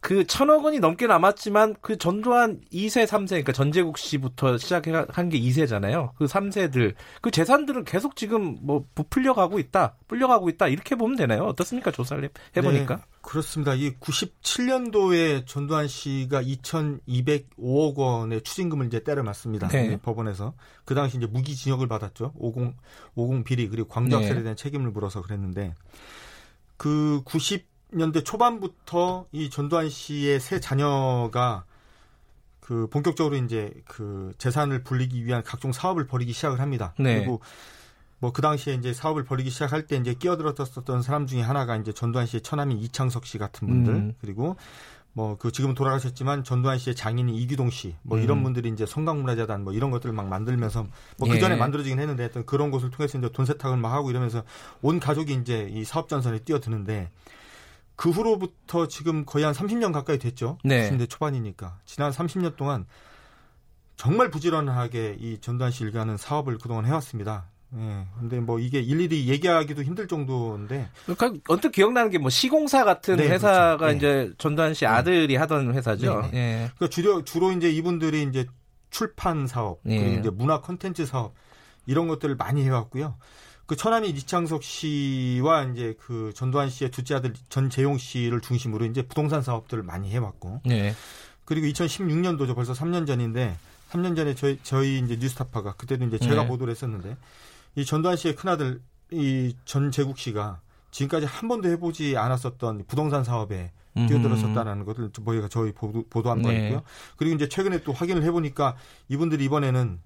그 천억 원이 넘게 남았지만 그 전두환 2세, 3세, 그러니까 전재국 씨부터 시작한 게 2세잖아요. 그 3세들, 그 재산들은 계속 지금 뭐 부풀려 가고 있다, 불려 가고 있다, 이렇게 보면 되나요? 어떻습니까? 조사를 해보니까. 네, 그렇습니다. 이 97년도에 전두환 씨가 2,205억 원의 추징금을 이제 때려 맞습니다. 네. 법원에서. 그 당시 이제 무기징역을 받았죠. 50, 50 비리, 그리고 광주학살에 네. 대한 책임을 물어서 그랬는데, 그 90, 90년대 초반부터 이 전두환 씨의 세 자녀가 그 본격적으로 이제 그 재산을 불리기 위한 각종 사업을 벌이기 시작을 합니다. 네. 그리고 뭐 그 당시에 이제 사업을 벌이기 시작할 때 이제 끼어들었었던 사람 중에 하나가 이제 전두환 씨의 처남인 이창석 씨 같은 분들 음. 그리고 뭐 그 지금 돌아가셨지만 전두환 씨의 장인인 이규동 씨뭐 이런 음. 분들이 이제 성강문화재단 뭐 이런 것들을 막 만들면서 뭐그 예. 전에 만들어지긴 했는데 하여튼 그런 곳을 통해서 이제 돈 세탁을 막 하고 이러면서 온 가족이 이제 이 사업 전선에 뛰어드는데 그 후로부터 지금 거의 한 30년 가까이 됐죠. 네. 90대 초반이니까. 지난 30년 동안 정말 부지런하게 이 전두환 씨 일가는 사업을 그동안 해왔습니다. 예. 근데 뭐 이게 일일이 얘기하기도 힘들 정도인데. 그러니까 언뜻 기억나는 게 뭐 시공사 같은 네, 회사가 그렇죠. 네. 이제 전두환 씨 네. 아들이 하던 회사죠. 네. 예. 그러니까 주로 주로 이제 이분들이 이제 출판 사업, 예. 그리고 이제 문화 콘텐츠 사업 이런 것들을 많이 해왔고요. 그 처남이 이창석 씨와 이제 그 전두환 씨의 둘째 아들 전재용 씨를 중심으로 이제 부동산 사업들을 많이 해왔고. 네. 그리고 2016년도죠. 벌써 3년 전인데 3년 전에 저희 저희 이제 뉴스타파가 그때도 이제 제가 네. 보도를 했었는데 이 전두환 씨의 큰아들 이 전재국 씨가 지금까지 한 번도 해보지 않았었던 부동산 사업에 뛰어들었었다는 것을 저희가 저희 보도, 보도한 네. 바 있고요. 그리고 이제 최근에 또 확인을 해보니까 이분들이 이번에는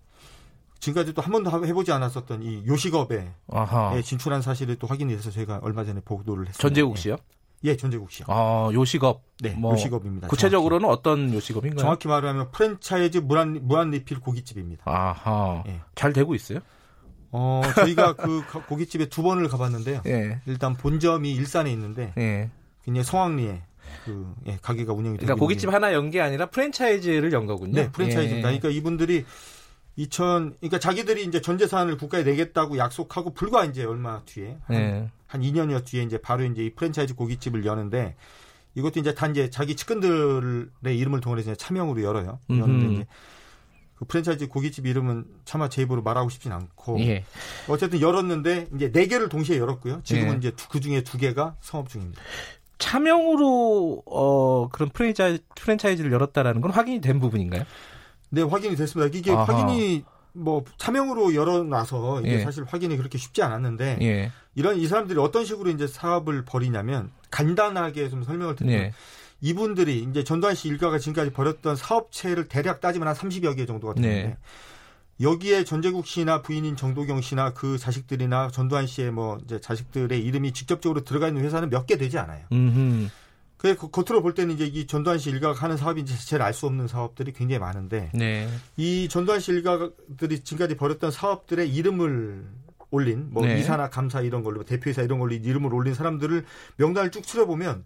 지금까지 또 한 번도 해보지 않았었던 이 요식업에 아하. 진출한 사실을 또 확인이 돼서 저희가 얼마 전에 보도를 했습니다. 전재국 씨요? 예, 전재국 씨요. 아, 요식업. 네, 뭐 요식업입니다. 구체적으로는 정확히. 어떤 요식업인가요? 정확히 말하면 프랜차이즈 무한, 무한 리필 고깃집입니다. 아하. 예. 잘 되고 있어요? 어, 저희가 그 고깃집에 두 번을 가봤는데요. 예. 일단 본점이 일산에 있는데, 예. 굉장히 성황리에 그 예, 가게가 운영이 되고 그러니까 고깃집 하나 연 게 아니라 프랜차이즈를 연 거군요. 네, 프랜차이즈입니다. 예. 그러니까 이분들이 2000 그러니까 자기들이 이제 전 재산을 국가에 내겠다고 약속하고 불과 이제 얼마 뒤에 한, 네. 한 2년여 뒤에 이제 바로 이제 이 프랜차이즈 고깃집을 여는데 이것도 이제 단 이제 자기 측근들의 이름을 동원해서 이제 차명으로 열어요. 여는데 이제 그 프랜차이즈 고깃집 이름은 차마 제 입으로 말하고 싶진 않고 예. 어쨌든 열었는데 이제 네 개를 동시에 열었고요. 지금은 예. 이제 그 중에 두 개가 성업 중입니다. 차명으로 어 그런 프랜차이즈 프랜차이즈를 열었다라는 건 확인이 된 부분인가요? 네, 확인이 됐습니다. 이게 아하. 확인이 뭐 차명으로 열어놔서 이게 예. 사실 확인이 그렇게 쉽지 않았는데 예. 이런 이 사람들이 어떤 식으로 이제 사업을 벌이냐면 간단하게 좀 설명을 드리면 예. 이분들이 이제 전두환 씨 일가가 지금까지 벌였던 사업체를 대략 따지면 한 30여 개 정도가 되는데 네. 여기에 전재국 씨나 부인인 정도경 씨나 그 자식들이나 전두환 씨의 뭐 이제 자식들의 이름이 직접적으로 들어가 있는 회사는 몇 개 되지 않아요. 음흠. 그 겉으로 볼 때는 이제 이 전두환 씨 일가가 하는 사업인지 제일 알 수 없는 사업들이 굉장히 많은데 네. 이 전두환 씨 일가들이 지금까지 벌였던 사업들의 이름을 올린 뭐 네. 이사나 감사 이런 걸로 대표이사 이런 걸로 이름을 올린 사람들을 명단을 쭉 추려보면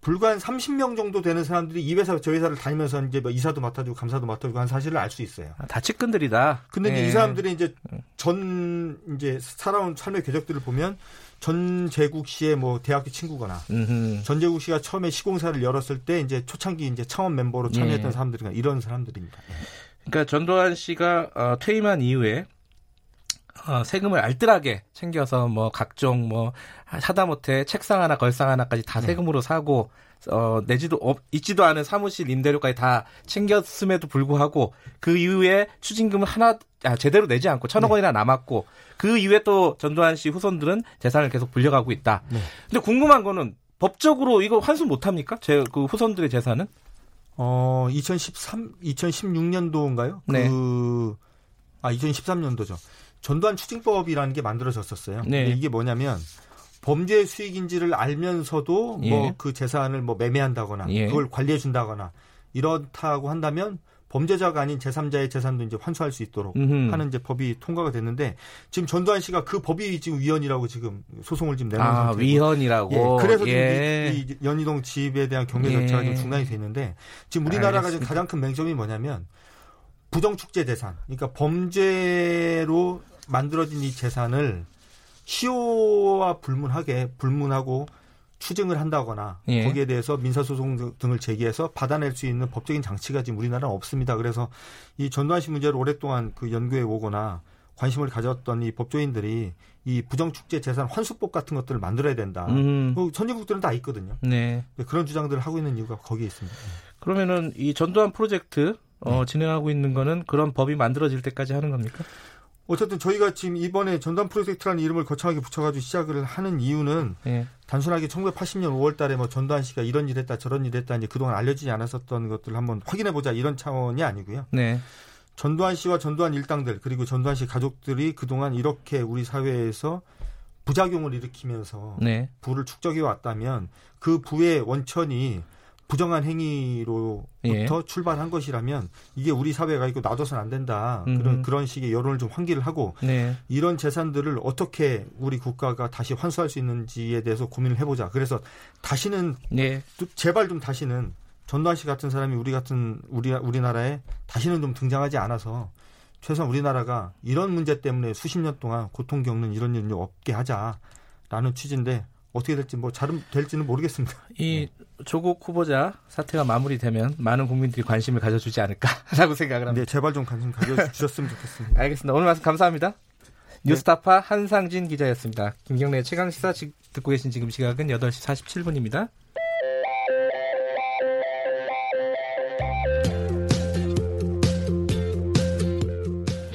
불과 한 30명 정도 되는 사람들이 이 회사 저 회사를 다니면서 이제 뭐 이사도 맡아주고 감사도 맡아주고 한 사실을 알 수 있어요. 아, 다 측근들이다. 근데 네. 이 사람들이 이제 전 이제 살아온 삶의 궤적들을 보면 전재국 씨의 뭐 대학교 친구거나 음흠. 전재국 씨가 처음에 시공사를 열었을 때 이제 초창기 이제 창업 멤버로 참여했던 예. 사람들이 이런 사람들입니다. 그러니까 전두환 씨가 어, 퇴임한 이후에 어, 세금을 알뜰하게 챙겨서 뭐 각종 뭐 하다못해 책상 하나 걸상 하나까지 다 네. 세금으로 사고 어, 내지도 없, 있지도 않은 사무실 임대료까지 다 챙겼음에도 불구하고 그 이후에 추징금을 하나 아, 제대로 내지 않고 천억 네. 원이나 남았고 그 이후에 또 전두환 씨 후손들은 재산을 계속 불려가고 있다. 네. 근데 궁금한 거는 법적으로 이거 환수 못 합니까? 제 그 후손들의 재산은? 어, 2013 2016년도인가요? 네. 그 아, 2013년도죠. 전두환 추징법이라는 게 만들어졌었어요. 네. 이게 뭐냐면 범죄 수익인지를 알면서도 예. 뭐그 재산을 뭐 매매한다거나 예. 그걸 관리해 준다거나 이렇다고 한다면 범죄자가 아닌 제3자의 재산도 이제 환수할 수 있도록 음흠. 하는 이제 법이 통과가 됐는데 지금 전두환 씨가 그 법이 지금 위헌이라고 지금 소송을 지금 내놓은 아, 상태고 위헌이라고. 예, 그래서 예. 지금 이, 이 연희동 집에 대한 경매 절차가 예. 좀 중단이 돼 있는데 지금 우리나라가 알겠습니다. 지금 가장 큰 맹점이 뭐냐면 부정축제 재산, 그러니까 범죄로 만들어진 이 재산을 시효와 불문하게 불문하고 추징을 한다거나 예. 거기에 대해서 민사소송 등을 제기해서 받아낼 수 있는 법적인 장치가 지금 우리나라는 없습니다. 그래서 이 전두환 씨 문제를 오랫동안 그 연구해 오거나 관심을 가졌던 이 법조인들이 이 부정축제 재산 환수법 같은 것들을 만들어야 된다. 음. 그 선진국들은 다 있거든요. 네. 그런 주장들을 하고 있는 이유가 거기에 있습니다. 그러면은 이 전두환 프로젝트 어, 네. 진행하고 있는 거는 그런 법이 만들어질 때까지 하는 겁니까? 어쨌든 저희가 지금 이번에 전담 프로젝트라는 이름을 거창하게 붙여가지고 시작을 하는 이유는 네. 단순하게 1980년 5월달에 뭐 전두환 씨가 이런 일했다 저런 일했다 이제 그동안 알려지지 않았었던 것들을 한번 확인해 보자 이런 차원이 아니고요. 네. 전두환 씨와 전두환 일당들 그리고 전두환 씨 가족들이 그동안 이렇게 우리 사회에서 부작용을 일으키면서 네. 부를 축적해 왔다면 그 부의 원천이 부정한 행위로부터 예. 출발한 것이라면 이게 우리 사회가 이거 놔둬서는 안 된다. 음흠. 그런 그런 식의 여론을 좀 환기를 하고 네. 이런 재산들을 어떻게 우리 국가가 다시 환수할 수 있는지에 대해서 고민을 해보자. 그래서 다시는 네. 제발 좀 다시는 전두환 씨 같은 사람이 우리 같은 우리 우리나라에 다시는 좀 등장하지 않아서 최소한 우리나라가 이런 문제 때문에 수십 년 동안 고통 겪는 이런 일을 없게 하자라는 취지인데 어떻게 될지 뭐 잘은 될지는 모르겠습니다. 이 조국 후보자 사태가 마무리되면 많은 국민들이 관심을 가져주지 않을까라고 생각을 합니다. 네, 제발 좀 관심 가져주셨으면 좋겠습니다. 알겠습니다. 오늘 말씀 감사합니다. 네. 뉴스타파 한상진 기자였습니다. 김경래 최강 시사 듣고 계신 지금 시각은 8시 47분입니다.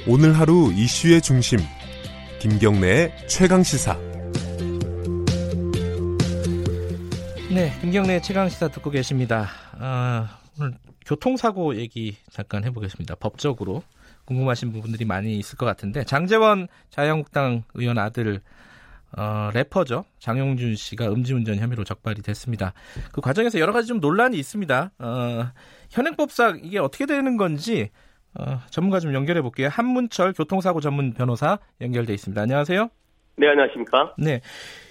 오늘 하루 이슈의 중심 김경래의 최강 시사. 네, 김경래 최강 시사 듣고 계십니다. 아, 오늘 교통사고 얘기 잠깐 해보겠습니다. 법적으로 궁금하신 부분들이 많이 있을 것 같은데 장재원 자유한국당 의원 아들 어, 래퍼죠 장용준 씨가 음주운전 혐의로 적발이 됐습니다. 그 과정에서 여러 가지 좀 논란이 있습니다. 어, 현행법상 이게 어떻게 되는 건지 어, 전문가 좀 연결해 볼게요. 한문철 교통사고 전문 변호사 연결돼 있습니다. 안녕하세요. 네, 안녕하십니까? 네,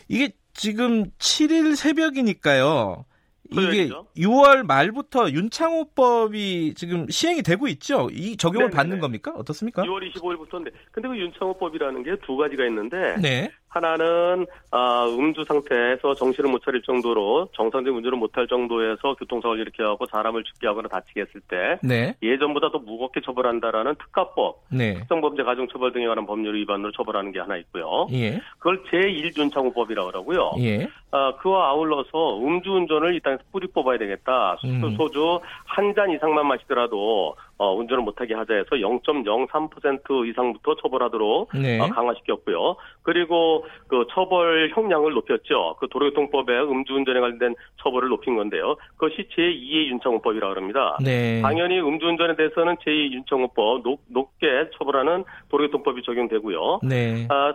이게 지금 7일 새벽이니까요. 이게 그렇죠. 6월 말부터 윤창호법이 지금 시행이 되고 있죠. 이 적용을 네네네. 받는 겁니까? 어떻습니까? 6월 25일부터인데, 근데 그 윤창호법이라는 게 두 가지가 있는데, 네. 하나는 아, 음주 상태에서 정신을 못 차릴 정도로 정상적인 운전을 못할 정도에서 교통사고를 일으켜하고 사람을 죽게 하거나 다치게 했을 때 네. 예전보다 더 무겁게 처벌한다라는 특가법, 네. 특정범죄 가중처벌 등에 관한 법률 위반으로 처벌하는 게 하나 있고요. 예. 그걸 제1준창호법이라고 하고요. 예. 아, 그와 아울러서 음주운전을 일단 뿌리 뽑아야 되겠다. 음. 소주 한 잔 이상만 마시더라도 어, 운전을 못하게 하자 해서 0.03% 이상부터 처벌하도록 네. 어, 강화시켰고요. 그리고 그 처벌 형량을 높였죠. 그 도로교통법에 음주운전에 관련된 처벌을 높인 건데요. 그것이 제2의 윤창호법이라고 합니다. 네. 당연히 음주운전에 대해서는 제2 윤창호법 높, 높게 처벌하는 도로교통법이 적용되고요. 네. 아,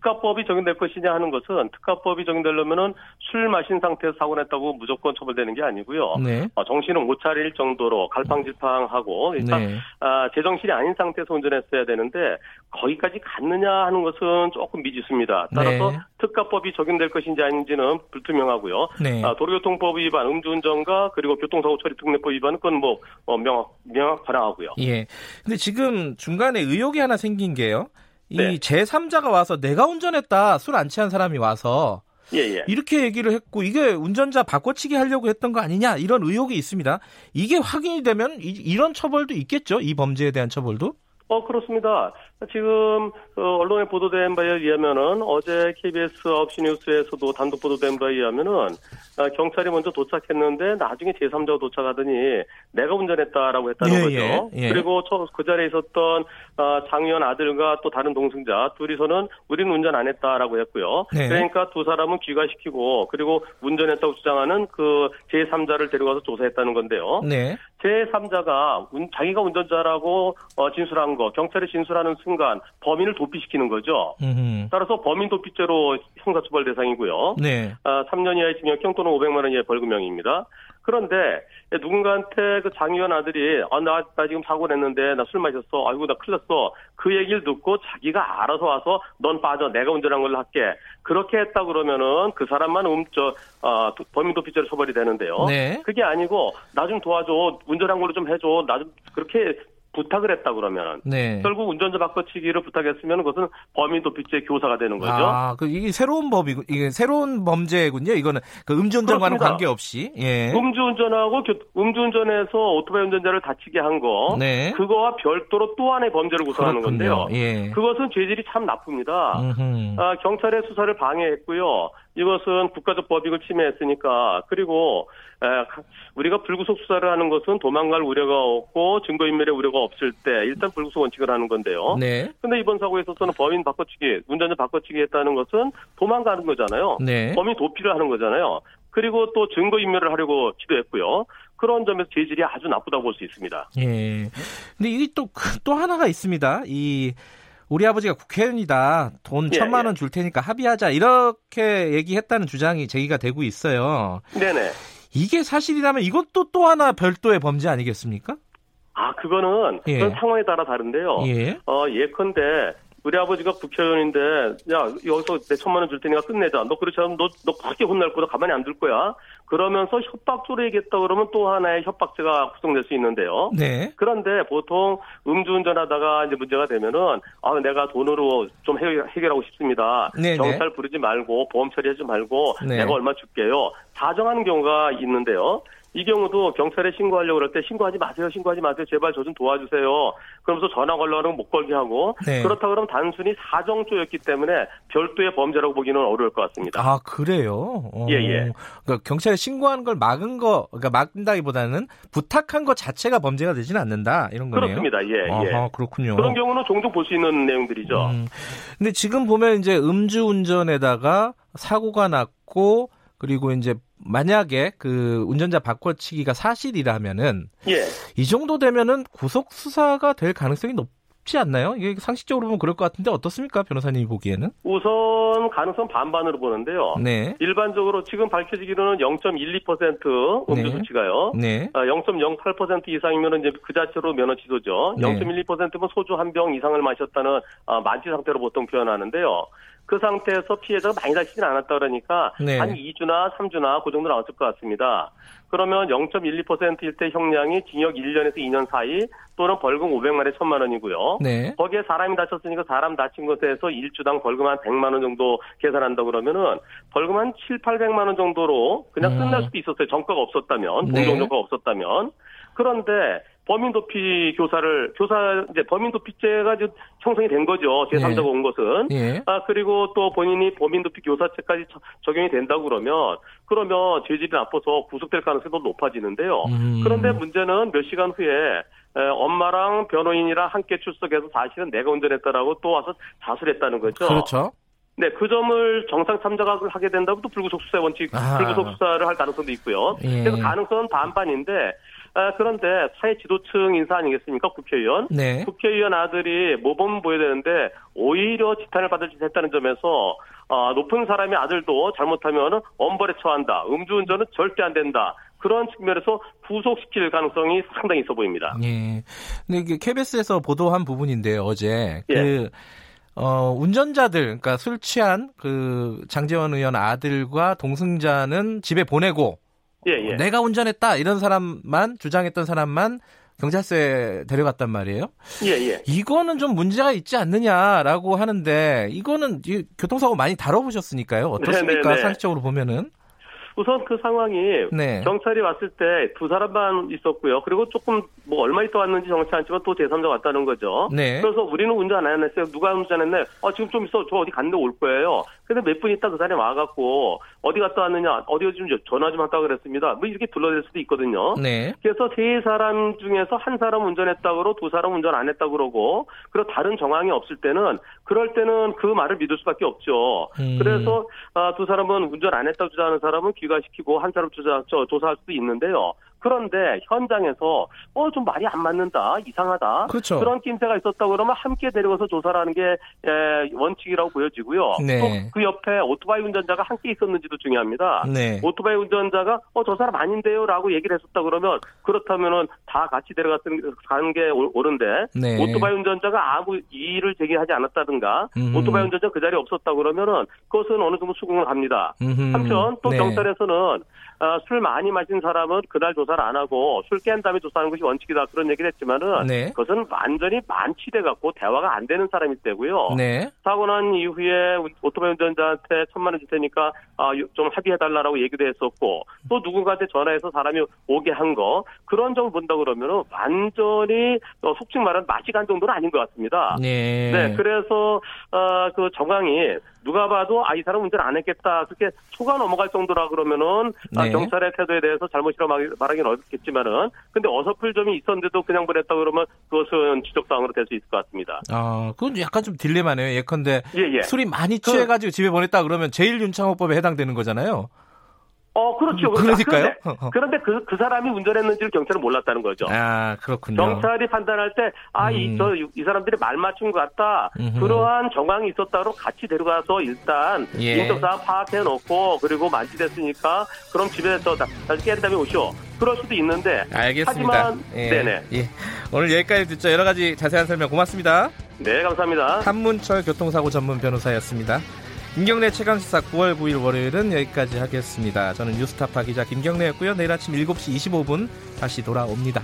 특가법이 적용될 것이냐 하는 것은 특가법이 적용되려면은 술 마신 상태에서 사고 냈다고 무조건 처벌되는 게 아니고요. 네. 어, 정신을 못 차릴 정도로 갈팡질팡하고 일단 네. 아, 제정신이 아닌 상태에서 운전했어야 되는데 거기까지 갔느냐 하는 것은 조금 미지수입니다. 따라서 네. 특가법이 적용될 것인지 아닌지는 불투명하고요. 네. 아, 도로교통법 위반, 음주운전과 그리고 교통사고 처리 특례법 위반은 그건 뭐 어, 명확 명확 반항하고요. 예. 근데 지금 중간에 의혹이 하나 생긴 게요. 이 네. 제3자가 와서 내가 운전했다 술 안 취한 사람이 와서 예, 예. 이렇게 얘기를 했고 이게 운전자 바꿔치기 하려고 했던 거 아니냐 이런 의혹이 있습니다. 이게 확인이 되면 이, 런 처벌도 있겠죠. 이 범죄에 대한 처벌도? 어 그렇습니다. 지금 어, 언론에 보도된 바에 의하면은 어제 KBS 9시 뉴스에서도 단독 보도된 바에 의하면은 어, 경찰이 먼저 도착했는데 나중에 제3자가 도착하더니 내가 운전했다라고 했다는 예, 거죠. 예, 예. 그리고 그 자리에 있었던 어, 장 의원 아들과 또 다른 동승자 둘이서는 우리는 운전 안 했다라고 했고요. 네. 그러니까 두 사람은 귀가시키고 그리고 운전했다고 주장하는 그 제3자를 데려가서 조사했다는 건데요. 네. 제3자가 자기가 운전자라고 진술한 거 경찰이 진술하는 순간 순간 범인을 도피시키는 거죠. 음흠. 따라서 범인 도피죄로 형사처벌 대상이고요. 네. 아, 3년 이하의 징역형 또는 500만 원 이하의 벌금형입니다. 그런데 누군가한테 그 장의원 아들이 아, 나, 나 지금 사고 냈는데 나 술 마셨어. 아이고 나 큰일 났어. 그 얘기를 듣고 자기가 알아서 와서 넌 빠져. 내가 운전한 걸로 할게. 그렇게 했다 그러면은 그 사람만 음, 저, 어, 범인 도피죄로 처벌이 되는데요. 네. 그게 아니고 나 좀 도와줘. 운전한 걸로 좀 해줘. 나 좀 그렇게 부탁을 했다 그러면 네. 결국 운전자 바꿔치기를 부탁했으면 그것은 범인 도피죄 교사가 되는 거죠. 아, 그 이게 새로운 법이 이게 새로운 범죄군요. 이거는 그 음주운전과는 관계없이. 예. 음주운전하고 음주운전에서 오토바이 운전자를 다치게 한 거, 네. 그거와 별도로 또 하나의 범죄를 구성하는 건데요. 예. 그것은 죄질이 참 나쁩니다. 아, 경찰의 수사를 방해했고요. 이것은 국가적 법익을 침해했으니까 그리고 우리가 불구속 수사를 하는 것은 도망갈 우려가 없고 증거인멸의 우려가 없을 때 일단 불구속 원칙을 하는 건데요. 네. 근데 이번 사고에 있어서는 범인 바꿔치기, 운전자 바꿔치기 했다는 것은 도망가는 거잖아요. 네. 범인 도피를 하는 거잖아요. 그리고 또 증거인멸을 하려고 시도했고요. 그런 점에서 재질이 아주 나쁘다고 볼 수 있습니다. 예. 근데 이게 또, 또 하나가 있습니다. 이, 우리 아버지가 국회의원이다. 돈 예, 천만 원 줄 테니까 합의하자. 이렇게 얘기했다는 주장이 제기가 되고 있어요. 네네. 이게 사실이라면 이것도 또 하나 별도의 범죄 아니겠습니까? 아, 그거는 예. 그런 상황에 따라 다른데요. 예. 어, 예컨대 우리 아버지가 국회의원인데 야 여기서 내 천만 원 줄 테니까 끝내자. 너 그렇지 않으면 너, 너 그렇게 혼날 거다. 가만히 안 둘 거야. 그러면서 협박조로 얘기했다 그러면 또 하나의 협박죄가 구성될 수 있는데요. 네. 그런데 보통 음주운전하다가 이제 문제가 되면은 아 내가 돈으로 좀 해결 하고 싶습니다. 네네. 네. 경찰 부르지 말고 보험 처리하지 말고 네. 내가 얼마 줄게요. 사정하는 경우가 있는데요. 이 경우도 경찰에 신고하려고 그럴 때 신고하지 마세요, 신고하지 마세요, 제발 저 좀 도와주세요. 그러면서 전화 걸려면 못 걸게 하고 네. 그렇다 그러면 단순히 사정조였기 때문에 별도의 범죄라고 보기는 어려울 것 같습니다. 아 그래요? 어. 예 예. 그러니까 경찰에 신고하는 걸 막은 거, 그러니까 막는다기보다는 부탁한 것 자체가 범죄가 되지는 않는다 이런 거네요. 그렇습니다. 예 아하, 예. 그렇군요. 그런 경우는 종종 볼 수 있는 내용들이죠. 음. 근데 지금 보면 이제 음주운전에다가 사고가 났고 그리고 이제 만약에 그 운전자 바꿔치기가 사실이라면은 예. 이 정도 되면은 구속 수사가 될 가능성이 높지 않나요? 이게 상식적으로 보면 그럴 것 같은데 어떻습니까, 변호사님이 보기에는? 우선 가능성 반반으로 보는데요. 네. 일반적으로 지금 밝혀지기로는 0.12% 음주 네. 수치가요. 네. 0.08% 아, 이상이면 이제 그 자체로 면허 취소죠. 네. 0.12%면 소주 한 병 이상을 마셨다는 아, 만취 상태로 보통 표현하는데요. 그 상태에서 피해자가 많이 다치진 않았다 그러니까 네. 한 2주나 3주나 그 정도 나왔을 것 같습니다. 그러면 0.12%일 때 형량이 징역 1년에서 2년 사이 또는 벌금 500만에 1000만 원이고요. 네. 거기에 사람이 다쳤으니까 사람 다친 것에서 1주당 벌금 한 100만 원 정도 계산한다 그러면은 벌금 한 7, 800만 원 정도로 그냥 음. 끝날 수도 있었어요. 정가가 없었다면, 네. 동종조가 없었다면. 그런데 범인 도피 교사를 교사 이제 범인 도피죄가 이제 형성이 된 거죠. 제3자가 예. 온 것은. 예. 아 그리고 또 본인이 범인 도피 교사죄까지 적용이 된다고 그러면 그러면 죄질이 나빠서 구속될 가능성이 더 높아지는데요. 음. 그런데 문제는 몇 시간 후에 에, 엄마랑 변호인이랑 함께 출석해서 사실은 내가 운전했다라고 또 와서 자수를 했다는 거죠. 그렇죠. 네, 그 점을 정상 참작을 하게 된다고 또 불구속 수사 원칙, 아. 불구속 수사를 할 가능성도 있고요. 예. 그래서 가능성은 반반인데 아, 그런데 사회 지도층 인사 아니겠습니까? 국회의원. 네. 국회의원 아들이 모범 보여야 되는데 오히려 지탄을 받을 짓 했다는 점에서 어, 높은 사람의 아들도 잘못하면 엄벌에 처한다. 음주운전은 절대 안 된다. 그런 측면에서 구속시킬 가능성이 상당히 있어 보입니다. 예. 근데 이게 KBS에서 보도한 부분인데요, 어제. 예. 그, 어, 운전자들, 그러니까 술 취한 그 장재원 의원 아들과 동승자는 집에 보내고 예, 예. 내가 운전했다 이런 사람만 주장했던 사람만 경찰서에 데려갔단 말이에요. 예, 예. 이거는 좀 문제가 있지 않느냐라고 하는데 이거는 교통사고 많이 다뤄보셨으니까요. 어떻습니까? 네네네. 네, 네. 상식적으로 보면은. 우선 그 상황이 네. 경찰이 왔을 때 두 사람만 있었고요. 그리고 조금 뭐 얼마 있다 왔는지 정확치 않지만 또 제3자 왔다는 거죠. 네. 그래서 우리는 운전 안 했어요. 누가 운전했네? 아, 지금 좀 있어. 저 어디 갔는데 올 거예요. 근데 몇 분 있다 그 사람이 와갖고 어디 갔다 왔느냐, 어디 좀 전화 좀 왔다 그랬습니다. 뭐 이렇게 둘러댈 수도 있거든요. 네. 그래서 세 사람 중에서 한 사람 운전했다 그러고 두 사람 운전 안 했다 그러고 그리고 다른 정황이 없을 때는 그럴 때는 그 말을 믿을 수밖에 없죠. 음. 그래서 아, 두 사람은 운전 안 했다고 주장하는 사람은 귀가시키고 한 사람 조사, 조사할 수도 있는데요. 그런데 현장에서 어 좀 말이 안 맞는다 이상하다 그렇죠. 그런 낌새가 있었다 그러면 함께 데려가서 조사를 하는 게 에, 원칙이라고 보여지고요. 네. 또그 옆에 오토바이 운전자가 함께 있었는지도 중요합니다. 네. 오토바이 운전자가 어 저 사람 아닌데요라고 얘기를 했었다 그러면 그렇다면은 다 같이 데려갔는 가는 게 옳은데 네. 오토바이 운전자가 아무 이의를 제기하지 않았다든가 음. 오토바이 운전자 그 자리에 없었다 그러면은 그것은 어느 정도 수긍을 합니다. 음흠. 한편 또 네. 경찰에서는 어, 술 많이 마신 사람은 그날 조사를 안 하고 술 깬 다음에 조사하는 것이 원칙이다 그런 얘기를 했지만은 네. 그것은 완전히 만취돼 갖고 대화가 안 되는 사람일 때고요. 네. 사고 난 이후에 오토바이 운전자한테 천만 원 줄 테니까 아, 좀 합의해 달라라고 얘기도 했었고 또 누군가한테 전화해서 사람이 오게 한 거 그런 점을 본다 그러면은 완전히 어, 속칭 말하는 마시간 정도는 아닌 것 같습니다. 네. 네 그래서 어, 그 정황이 누가 봐도 아 이 사람 운전 안 했겠다 그렇게 초가 넘어갈 정도라 그러면은 아, 네. 아, 경찰의 태도에 대해서 잘못이라 말하기는 어렵겠지만은 근데 어설플 점이 있었는데도 그냥 보냈다 그러면 그것은 지적 사항으로 될 수 있을 것 같습니다. 아 그건 약간 좀 딜레마네요. 예컨대 예, 예. 술이 많이 취해가지고 그, 집에 보냈다 그러면 제일 윤창호법에 해당되는 거잖아요. 어, 그렇죠. 그러니까요. 그런데, 그런데 그, 그 사람이 운전했는지를 경찰은 몰랐다는 거죠. 아, 그렇군요. 경찰이 판단할 때, 아, 음. 이, 저, 이 사람들이 말 맞춘 것 같다. 음흠. 그러한 정황이 있었다로 같이 데려가서 일단, 예. 인적사항 파악해 놓고, 그리고 만지됐으니까, 그럼 집에서 다시 깬 다음에 오시오. 그럴 수도 있는데. 알겠습니다. 하지만, 예. 네네. 예. 오늘 여기까지 듣죠. 여러 가지 자세한 설명 고맙습니다. 네, 감사합니다. 한문철 교통사고 전문 변호사였습니다. 김경래 최강시사 9월 9일 월요일은 여기까지 하겠습니다. 저는 뉴스타파 기자 김경래였고요. 내일 아침 7시 25분 다시 돌아옵니다.